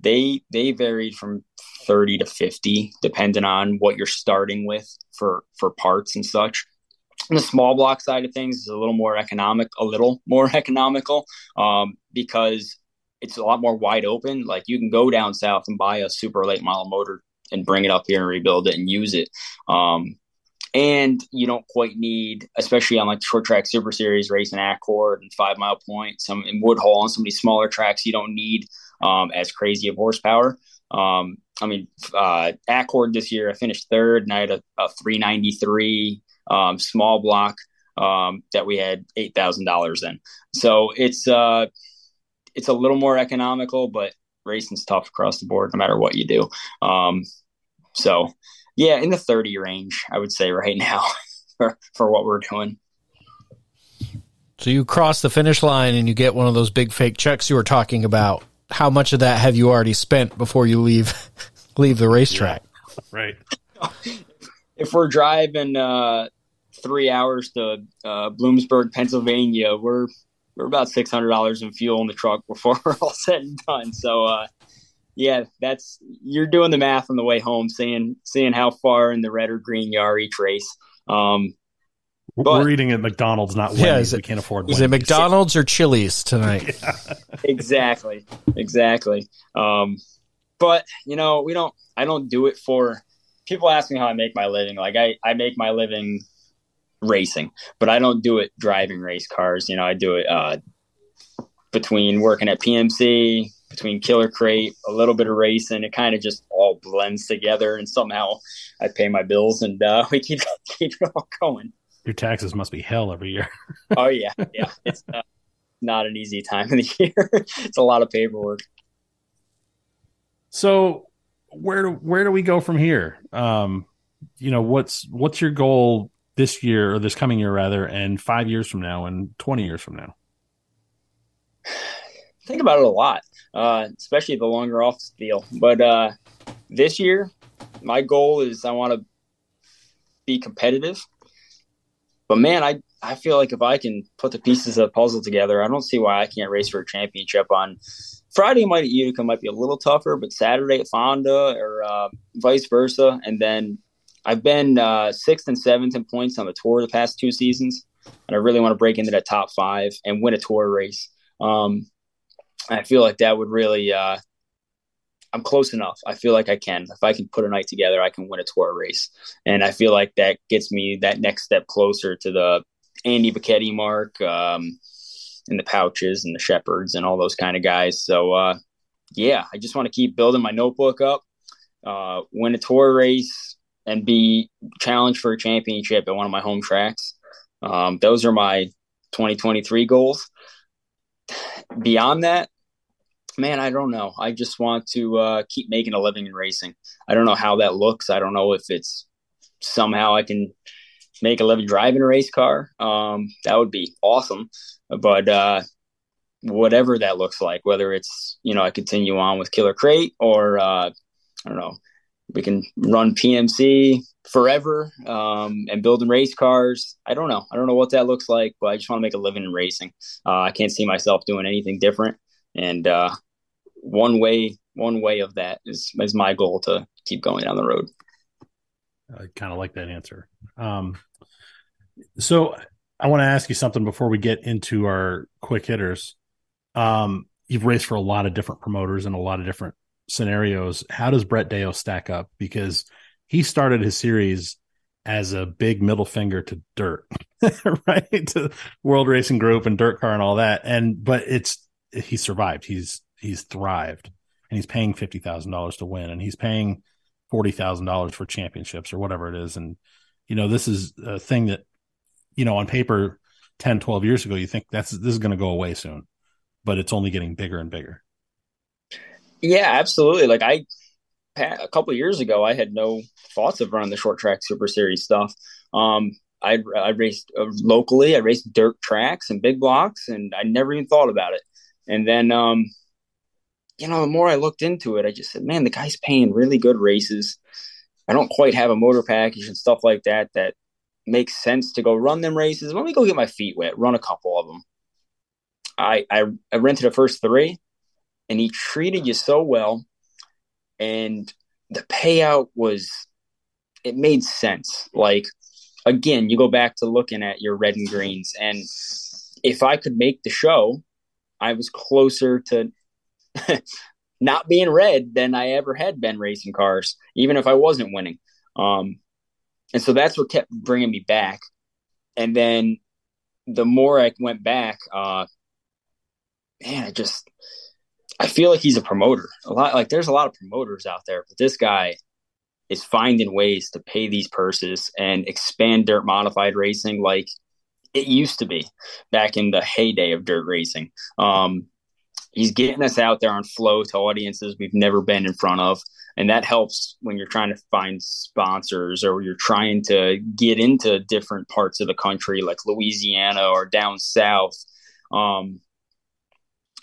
they they varied from 30 to 50 depending on what you're starting with for for parts and such. The small block side of things is a little more economic a little more economical um, because it's a lot more wide open. Like you can go down south and buy a super late model motor and bring it up here and rebuild it and use it. Um, and you don't quite need, especially on like short track super series racing Accord and five mile point, some in Woodhull on some of these smaller tracks, you don't need um, as crazy of horsepower. Um, I mean, uh, Accord this year, I finished third, and I had a, a 393 um, small block um, that we had eight thousand dollars in. So it's uh, it's a little more economical, but racing's tough across the board, no matter what you do. Um, so yeah, in the 30 range, I would say right now for, for what we're doing. So you cross the finish line and you get one of those big fake checks you were talking about. How much of that have you already spent before you leave leave the racetrack? Yeah, right. If we're driving uh, three hours to uh, Bloomsburg, Pennsylvania, we're we're about six hundred dollars in fuel in the truck before we're all said and done. So uh, yeah, that's you're doing the math on the way home, seeing seeing how far in the red or green you are each race. Um, but, We're eating at McDonald's, not Wendy's. Yeah, it, we can't afford. Is Wendy's. it McDonald's or Chili's tonight? yeah. exactly, exactly. Um, but you know, we don't. I don't do it for. People ask me how I make my living. Like I, I make my living racing, but I don't do it driving race cars. You know, I do it uh, between working at PMC, between Killer Crate, a little bit of racing. It kind of just all blends together, and somehow I pay my bills, and uh, we keep keep it all going. Your taxes must be hell every year. oh yeah, yeah. It's uh, not an easy time of the year. it's a lot of paperwork. So where do where do we go from here? Um, you know, what's what's your goal this year or this coming year rather, and five years from now, and twenty years from now? think about it a lot, uh, especially the longer off deal. But uh, this year, my goal is I want to be competitive. But man, I I feel like if I can put the pieces of the puzzle together, I don't see why I can't race for a championship on Friday. Might at Utica might be a little tougher, but Saturday at Fonda or uh, vice versa, and then I've been uh, sixth and seventh in points on the tour the past two seasons, and I really want to break into that top five and win a tour race. Um, I feel like that would really. Uh, I'm close enough. I feel like I can. If I can put a night together, I can win a tour race, and I feel like that gets me that next step closer to the Andy Bachetti mark, um, and the Pauchs and the Sheppards and all those kind of guys. So uh, yeah, I just want to keep building my notebook up, uh, win a tour race, and be challenged for a championship at one of my home tracks. Um, those are my 2023 goals. Beyond that, man, I don't know. I just want to uh, keep making a living in racing. I don't know how that looks. I don't know if it's somehow I can make a living driving a race car. Um, that would be awesome. But uh, whatever that looks like, whether it's you know I continue on with Killer Crate or uh, I don't know, we can run PMC forever um, and building race cars. I don't know. I don't know what that looks like, but I just want to make a living in racing. Uh, I can't see myself doing anything different. And uh, one way, one way of that is is my goal to keep going down the road. I kind of like that answer. Um, so I want to ask you something before we get into our quick hitters. Um, you've raced for a lot of different promoters and a lot of different scenarios. How does Brett Deyo stack up? Because he started his series as a big middle finger to dirt, right? To World Racing Group and Dirt Car and all that. And but it's he survived. He's he's thrived, and he's paying fifty thousand dollars to win, and he's paying forty thousand dollars for championships or whatever it is. And you know, this is a thing that you know on paper 10, 12 years ago, you think that's this is going to go away soon, but it's only getting bigger and bigger. Yeah, absolutely. Like I, a couple years ago, I had no thoughts of running the short track Super Series stuff. Um, I I raced uh, locally. I raced dirt tracks and big blocks, and I never even thought about it. And then, um, you know, the more I looked into it, I just said, man, the guy's paying really good races. I don't quite have a motor package and stuff like that that makes sense to go run them races. Let me go get my feet wet, run a couple of them. I I, I rented the first three and he treated you so well and the payout was it made sense like again you go back to looking at your red and greens and if i could make the show i was closer to not being red than i ever had been racing cars even if i wasn't winning um, and so that's what kept bringing me back and then the more i went back uh, man i just I feel like he's a promoter. A lot like there's a lot of promoters out there, but this guy is finding ways to pay these purses and expand dirt modified racing like it used to be back in the heyday of dirt racing. Um, he's getting us out there on flow to audiences we've never been in front of. And that helps when you're trying to find sponsors or you're trying to get into different parts of the country, like Louisiana or down south. Um,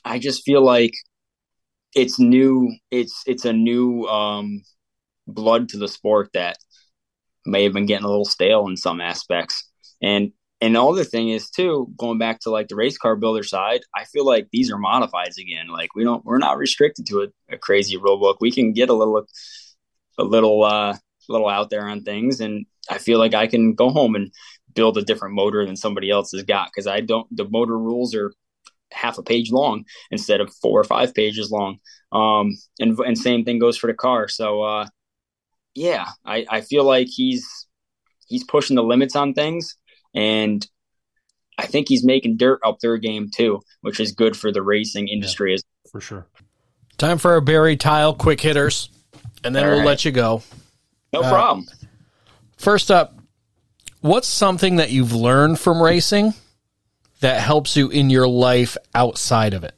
I just feel like it's new. It's it's a new um, blood to the sport that may have been getting a little stale in some aspects. And and the other thing is too, going back to like the race car builder side, I feel like these are modifieds again. Like we don't, we're not restricted to a, a crazy rule book. We can get a little, a little, uh, little out there on things, and I feel like I can go home and build a different motor than somebody else has got because I don't. The motor rules are half a page long instead of four or five pages long. Um, and and same thing goes for the car. So uh, yeah, I, I feel like he's he's pushing the limits on things, and I think he's making dirt up their game too, which is good for the racing industry. Yeah, for sure. Time for our Barre Tile quick hitters, and then All we'll right. let you go. No uh, problem. First up, what's something that you've learned from racing that helps you in your life outside of it?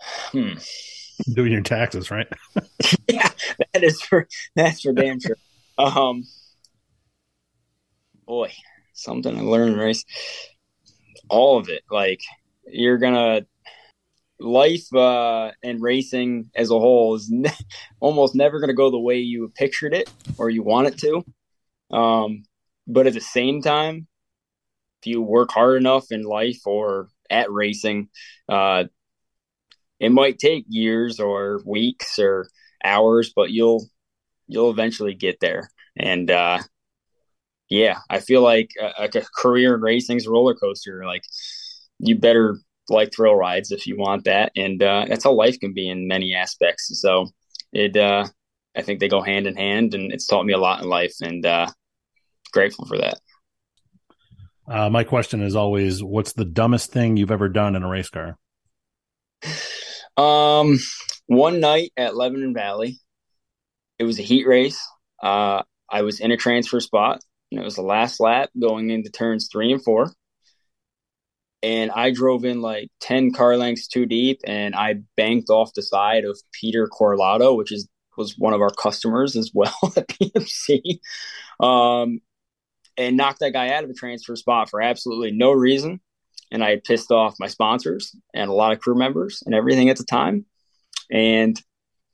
Hmm. Doing your taxes, right? yeah, that is for that's for damn sure. Um, boy, something I learned race. All of it, like you're gonna life uh, and racing as a whole is ne- almost never going to go the way you pictured it or you want it to. Um, but at the same time, if you work hard enough in life or at racing, uh, it might take years or weeks or hours, but you'll you'll eventually get there. And uh, yeah, I feel like a, like a career in racing is a roller coaster. Like you better like thrill rides if you want that, and uh, that's how life can be in many aspects. So it, uh, I think they go hand in hand, and it's taught me a lot in life, and uh, grateful for that. Uh, my question is always, what's the dumbest thing you've ever done in a race car? Um, one night at Lebanon Valley, it was a heat race. Uh, I was in a transfer spot, and it was the last lap going into turns three and four. And I drove in like 10 car lengths too deep, and I banked off the side of Peter Corlado, which is was one of our customers as well at PMC. Um, and knocked that guy out of a transfer spot for absolutely no reason. And I pissed off my sponsors and a lot of crew members and everything at the time. And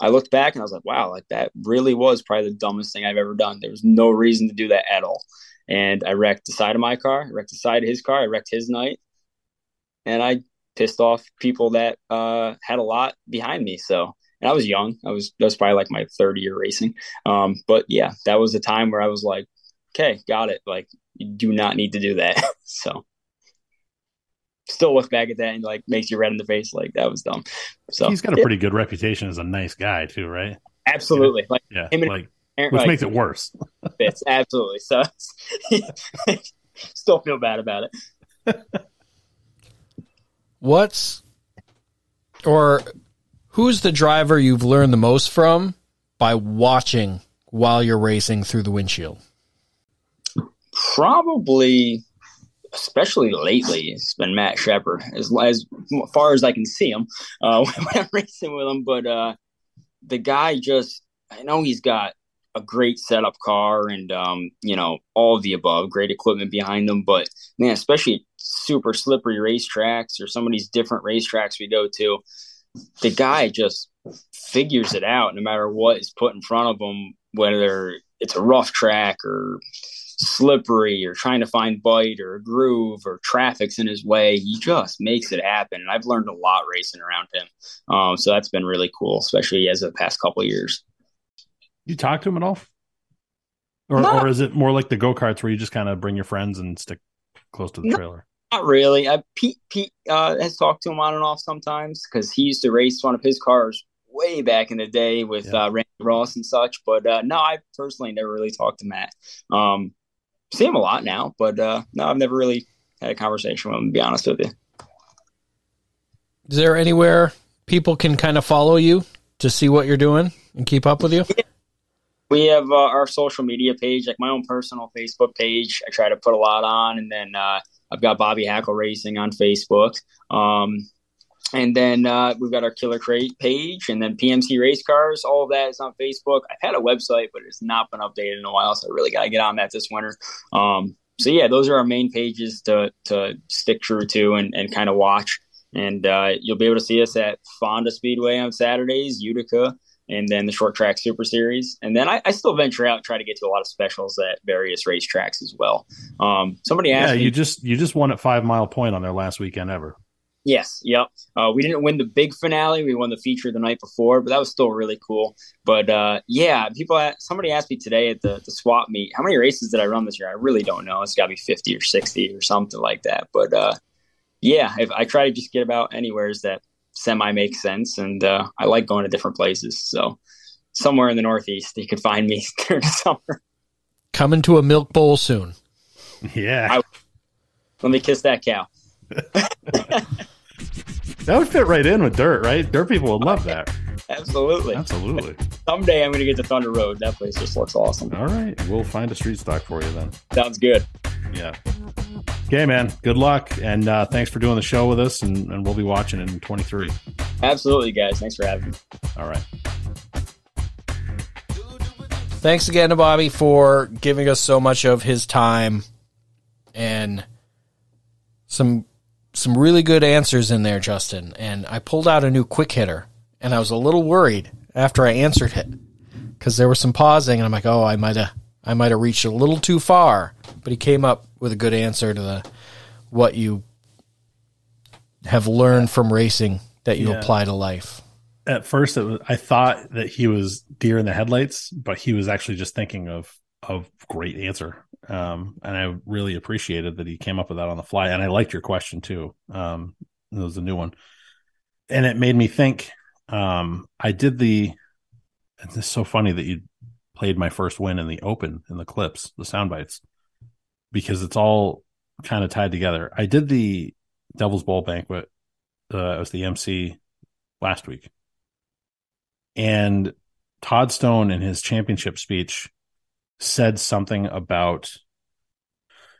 I looked back and I was like, wow, like that really was probably the dumbest thing I've ever done. There was no reason to do that at all. And I wrecked the side of my car, I wrecked the side of his car, I wrecked his night. And I pissed off people that uh, had a lot behind me. So, and I was young. I was, that was probably like my third year racing. Um, but yeah, that was a time where I was like, okay, got it. Like you do not need to do that. so still look back at that and like makes you red in the face. Like that was dumb. So he's got a pretty good reputation as a nice guy too, right? Absolutely. Yeah. Like yeah, him and like Aaron, which like, makes it worse. fits absolutely. So still feel bad about it. What's or who's the driver you've learned the most from by watching while you're racing through the windshield? Probably, especially lately, it's been Matt Sheppard. As as far as I can see him uh, when I'm racing with him, but uh, the guy just I know he's got a great setup car and um, you know all the above, great equipment behind him. But man, especially super slippery racetracks or some of these different racetracks we go to, the guy just figures it out no matter what is put in front of him, whether it's a rough track or slippery or trying to find bite or a groove or traffic's in his way. He just makes it happen. And I've learned a lot racing around him. Um, so that's been really cool, especially as of the past couple of years. You talk to him at all? Or, No. or is it more like the go karts where you just kind of bring your friends and stick close to the No. trailer? Not really. Uh, Pete Pete uh, has talked to him on and off sometimes because he used to race one of his cars way back in the day with Yeah. uh, Randy Ross and such. But uh, no, I personally never really talked to Matt. Um, see him a lot now, but uh, no, I've never really had a conversation with him. To be honest with you. Is there anywhere people can kind of follow you to see what you're doing and keep up with you? We have uh, our social media page, like my own personal Facebook page. I try to put a lot on, and then uh, I've got Bobby Hackel Racing on Facebook. Um, and then uh, we've got our Killer Crate page, and then PMC Race Cars. All of that is on Facebook. I've had a website, but it's not been updated in a while, so I really got to get on that this winter. Um, so yeah, those are our main pages to to stick true to and, and kind of watch. And uh, you'll be able to see us at Fonda Speedway on Saturdays, Utica, and then the short track super series and then I, I still venture out and try to get to a lot of specials at various racetracks as well um somebody Yeah, asked me you just you just won at Five Mile Point on their last weekend ever. Yes yep. Uh, we didn't win the big finale. We won the feature the night before but that was still really cool. But uh yeah people somebody asked me today at the, the swap meet how many races did i run this year? I really don't know. It's got to be 50 or 60 or something like that. But uh yeah if i try to just get about anywheres that semi makes sense and uh, i like going to different places. So somewhere in the northeast you can find me during the summer. Coming to a milk bowl soon. Yeah, I- let me kiss that cow that would fit right in with dirt, right? Dirt people would love that. absolutely Absolutely. someday i'm gonna get to thunder road that place just looks awesome All right, we'll find a street stock for you then. sounds good Yeah. Okay, man. Good luck, and uh, thanks for doing the show with us, and, and we'll be watching in 23. absolutely guys thanks for having me All right. Thanks again to Bobby for giving us so much of his time and some some really good answers in there, Justin. And I pulled out a new quick hitter, and I was a little worried after I answered it because there was some pausing, and I'm like, oh, I might have I might have reached a little too far. But he came up with a good answer to the what you have learned from racing that you Yeah. apply to life. At first, it was, I thought that he was deer in the headlights, but he was actually just thinking of a great answer. Um, and I really appreciated that he came up with that on the fly. And I liked your question too. Um, it was a new one. And it made me think. Um, I did the, it's so funny that you played my first win in the open in the clips, the sound bites, because it's all kind of tied together. I did the Devil's Bowl banquet. Uh, it was the MC last week. And Todd Stone in his championship speech said something about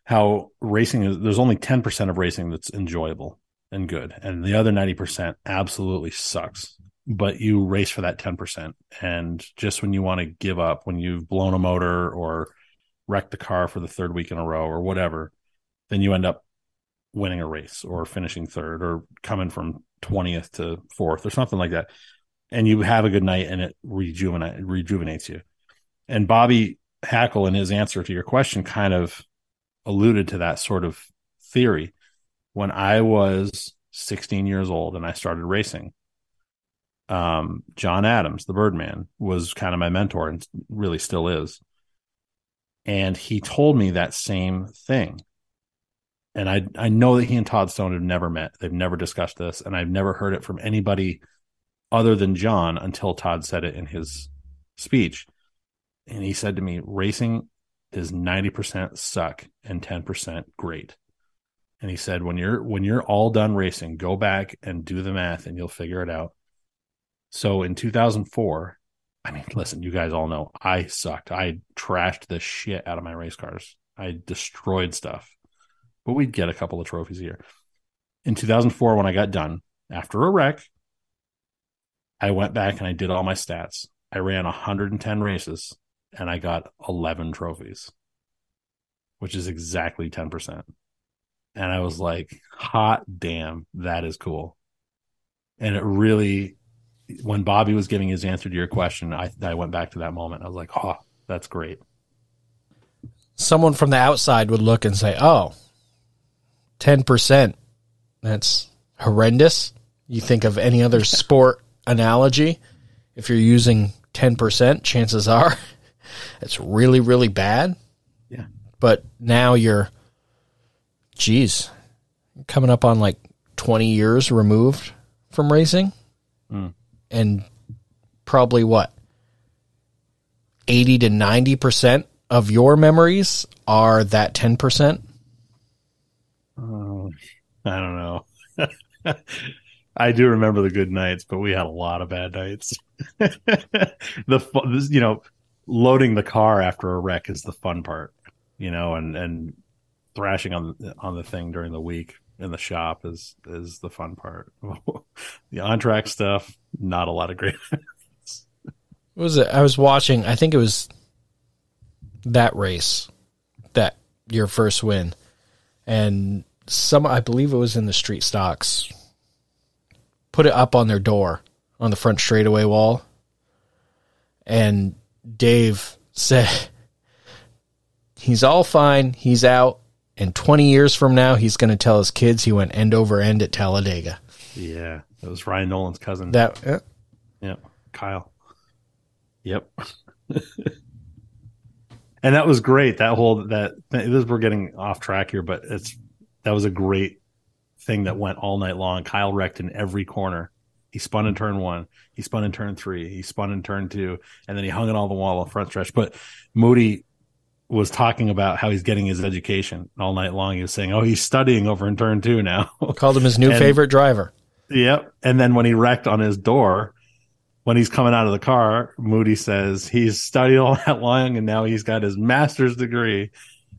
how racing is there's only 10% of racing that's enjoyable and good and the other 90% absolutely sucks. But you race for that 10% and just when you want to give up when you've blown a motor or wrecked the car for the third week in a row or whatever then you end up winning a race or finishing third or coming from 20th to fourth or something like that. And you have a good night and it rejuvenate, rejuvenates you. And bobby hackel in his answer to your question kind of alluded to that sort of theory when i was 16 years old and i started racing um, john adams the birdman was kind of my mentor and really still is and he told me that same thing and I I know that he and Todd Stone have never met. They've never discussed this, and I've never heard it from anybody other than John until Todd said it in his speech. And he said to me, "Racing is ninety percent suck and ten percent great." And he said, "When you're when you're all done racing, go back and do the math, and you'll figure it out." So in 2004, I mean, listen, you guys all know I sucked. I trashed the shit out of my race cars. I destroyed stuff but we'd get a couple of trophies a year. In 2004, when I got done after a wreck, I went back and I did all my stats. I ran 110 races and I got 11 trophies, which is exactly 10%. And I was like, hot damn, that is cool. And it really, when Bobby was giving his answer to your question, I, I went back to that moment. I was like, oh, that's great. Someone from the outside would look and say, oh, 10%. That's horrendous. You think of any other sport analogy, if you're using 10%, chances are it's really, really bad. Yeah. But now you're, geez, coming up on like 20 years removed from racing. Mm. And probably what? 80 to 90% of your memories are that 10%. Oh, I don't know. I do remember the good nights, but we had a lot of bad nights. the you know, loading the car after a wreck is the fun part, you know, and and thrashing on on the thing during the week in the shop is is the fun part. the on track stuff, not a lot of great. what was it? I was watching. I think it was that race, that your first win, and some I believe it was in the street stocks put it up on their door on the front straightaway wall and Dave said he's all fine, he's out and 20 years from now he's going to tell his kids he went end over end at Talladega. Yeah, that was Ryan Nolan's cousin. That yeah. Yep, Kyle. Yep. and that was great. That whole that this we're getting off track here, but it's that was a great thing that went all night long. Kyle wrecked in every corner. He spun in turn one. He spun in turn three. He spun in turn two, and then he hung it all the wall on front stretch. But Moody was talking about how he's getting his education all night long. He was saying, "Oh, he's studying over in turn two now." Called him his new and, favorite driver. Yep. And then when he wrecked on his door, when he's coming out of the car, Moody says he's studied all that long and now he's got his master's degree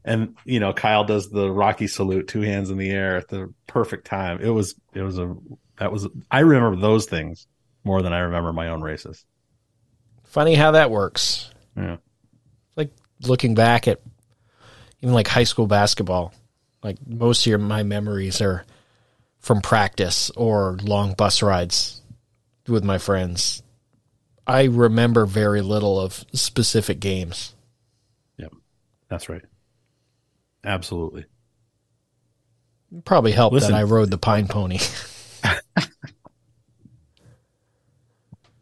and you know Kyle does the Rocky salute, two hands in the air at the perfect time. It was it was a that was I remember those things more than I remember my own races. Funny how that works. Yeah, like looking back at even like high school basketball. Like most of your, my memories are from practice or long bus rides with my friends. I remember very little of specific games. Yep, that's right. Absolutely. Probably helped Listen, that I rode the pine pony.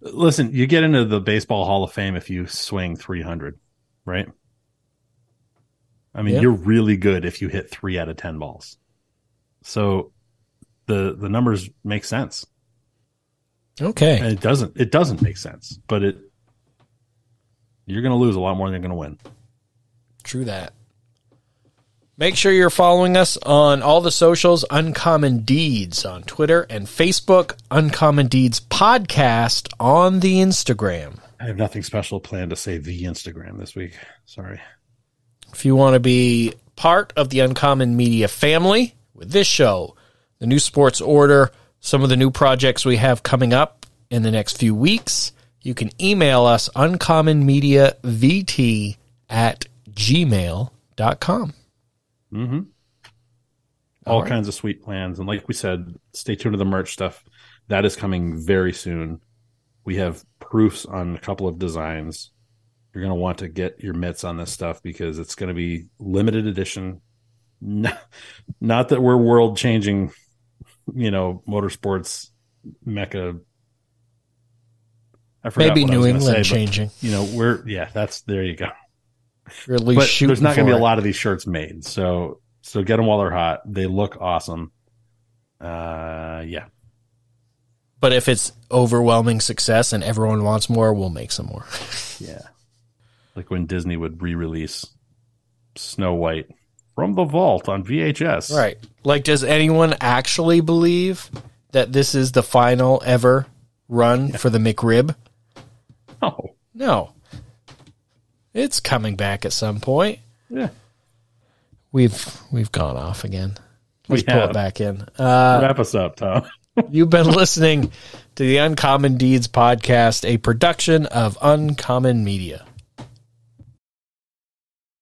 Listen, you get into the baseball Hall of Fame if you swing 300, right? I mean, Yeah. you're really good if you hit three out of ten balls. So the the numbers make sense. Okay. And it doesn't it doesn't make sense, but it you're going to lose a lot more than you're going to win. True that. Make sure you're following us on all the socials, Uncommon Deeds on Twitter and Facebook, Uncommon Deeds Podcast on the Instagram. I have nothing special planned to say the Instagram this week. Sorry. If you want to be part of the Uncommon Media family with this show, the new sports order, some of the new projects we have coming up in the next few weeks, you can email us uncommonmediavt at gmail.com. Mm-hmm. All All right. kinds of sweet plans. And like we said, stay tuned to the merch stuff. That is coming very soon. We have proofs on a couple of designs. You're going to want to get your mitts on this stuff because it's going to be limited edition. Not, not that we're world changing, you know, motorsports mecca. I forgot Maybe New England say, but, changing. You know, we're yeah, that's there you go Or at least but shooting there's not going to for be a lot of these shirts made. So so get them while they're hot. They look awesome. Uh, yeah, But if it's overwhelming success and everyone wants more, we'll make some more. yeah. Like when Disney would re-release Snow White from the vault on VHS. Right. Like, does anyone actually believe that this is the final ever run for the McRib? Oh, No. It's coming back at some point. yeah. We've we've gone off again. We Let's pull it back in. Uh, Wrap us up, Tom. you've been listening to the Uncommon Deeds podcast, a production of Uncommon Media.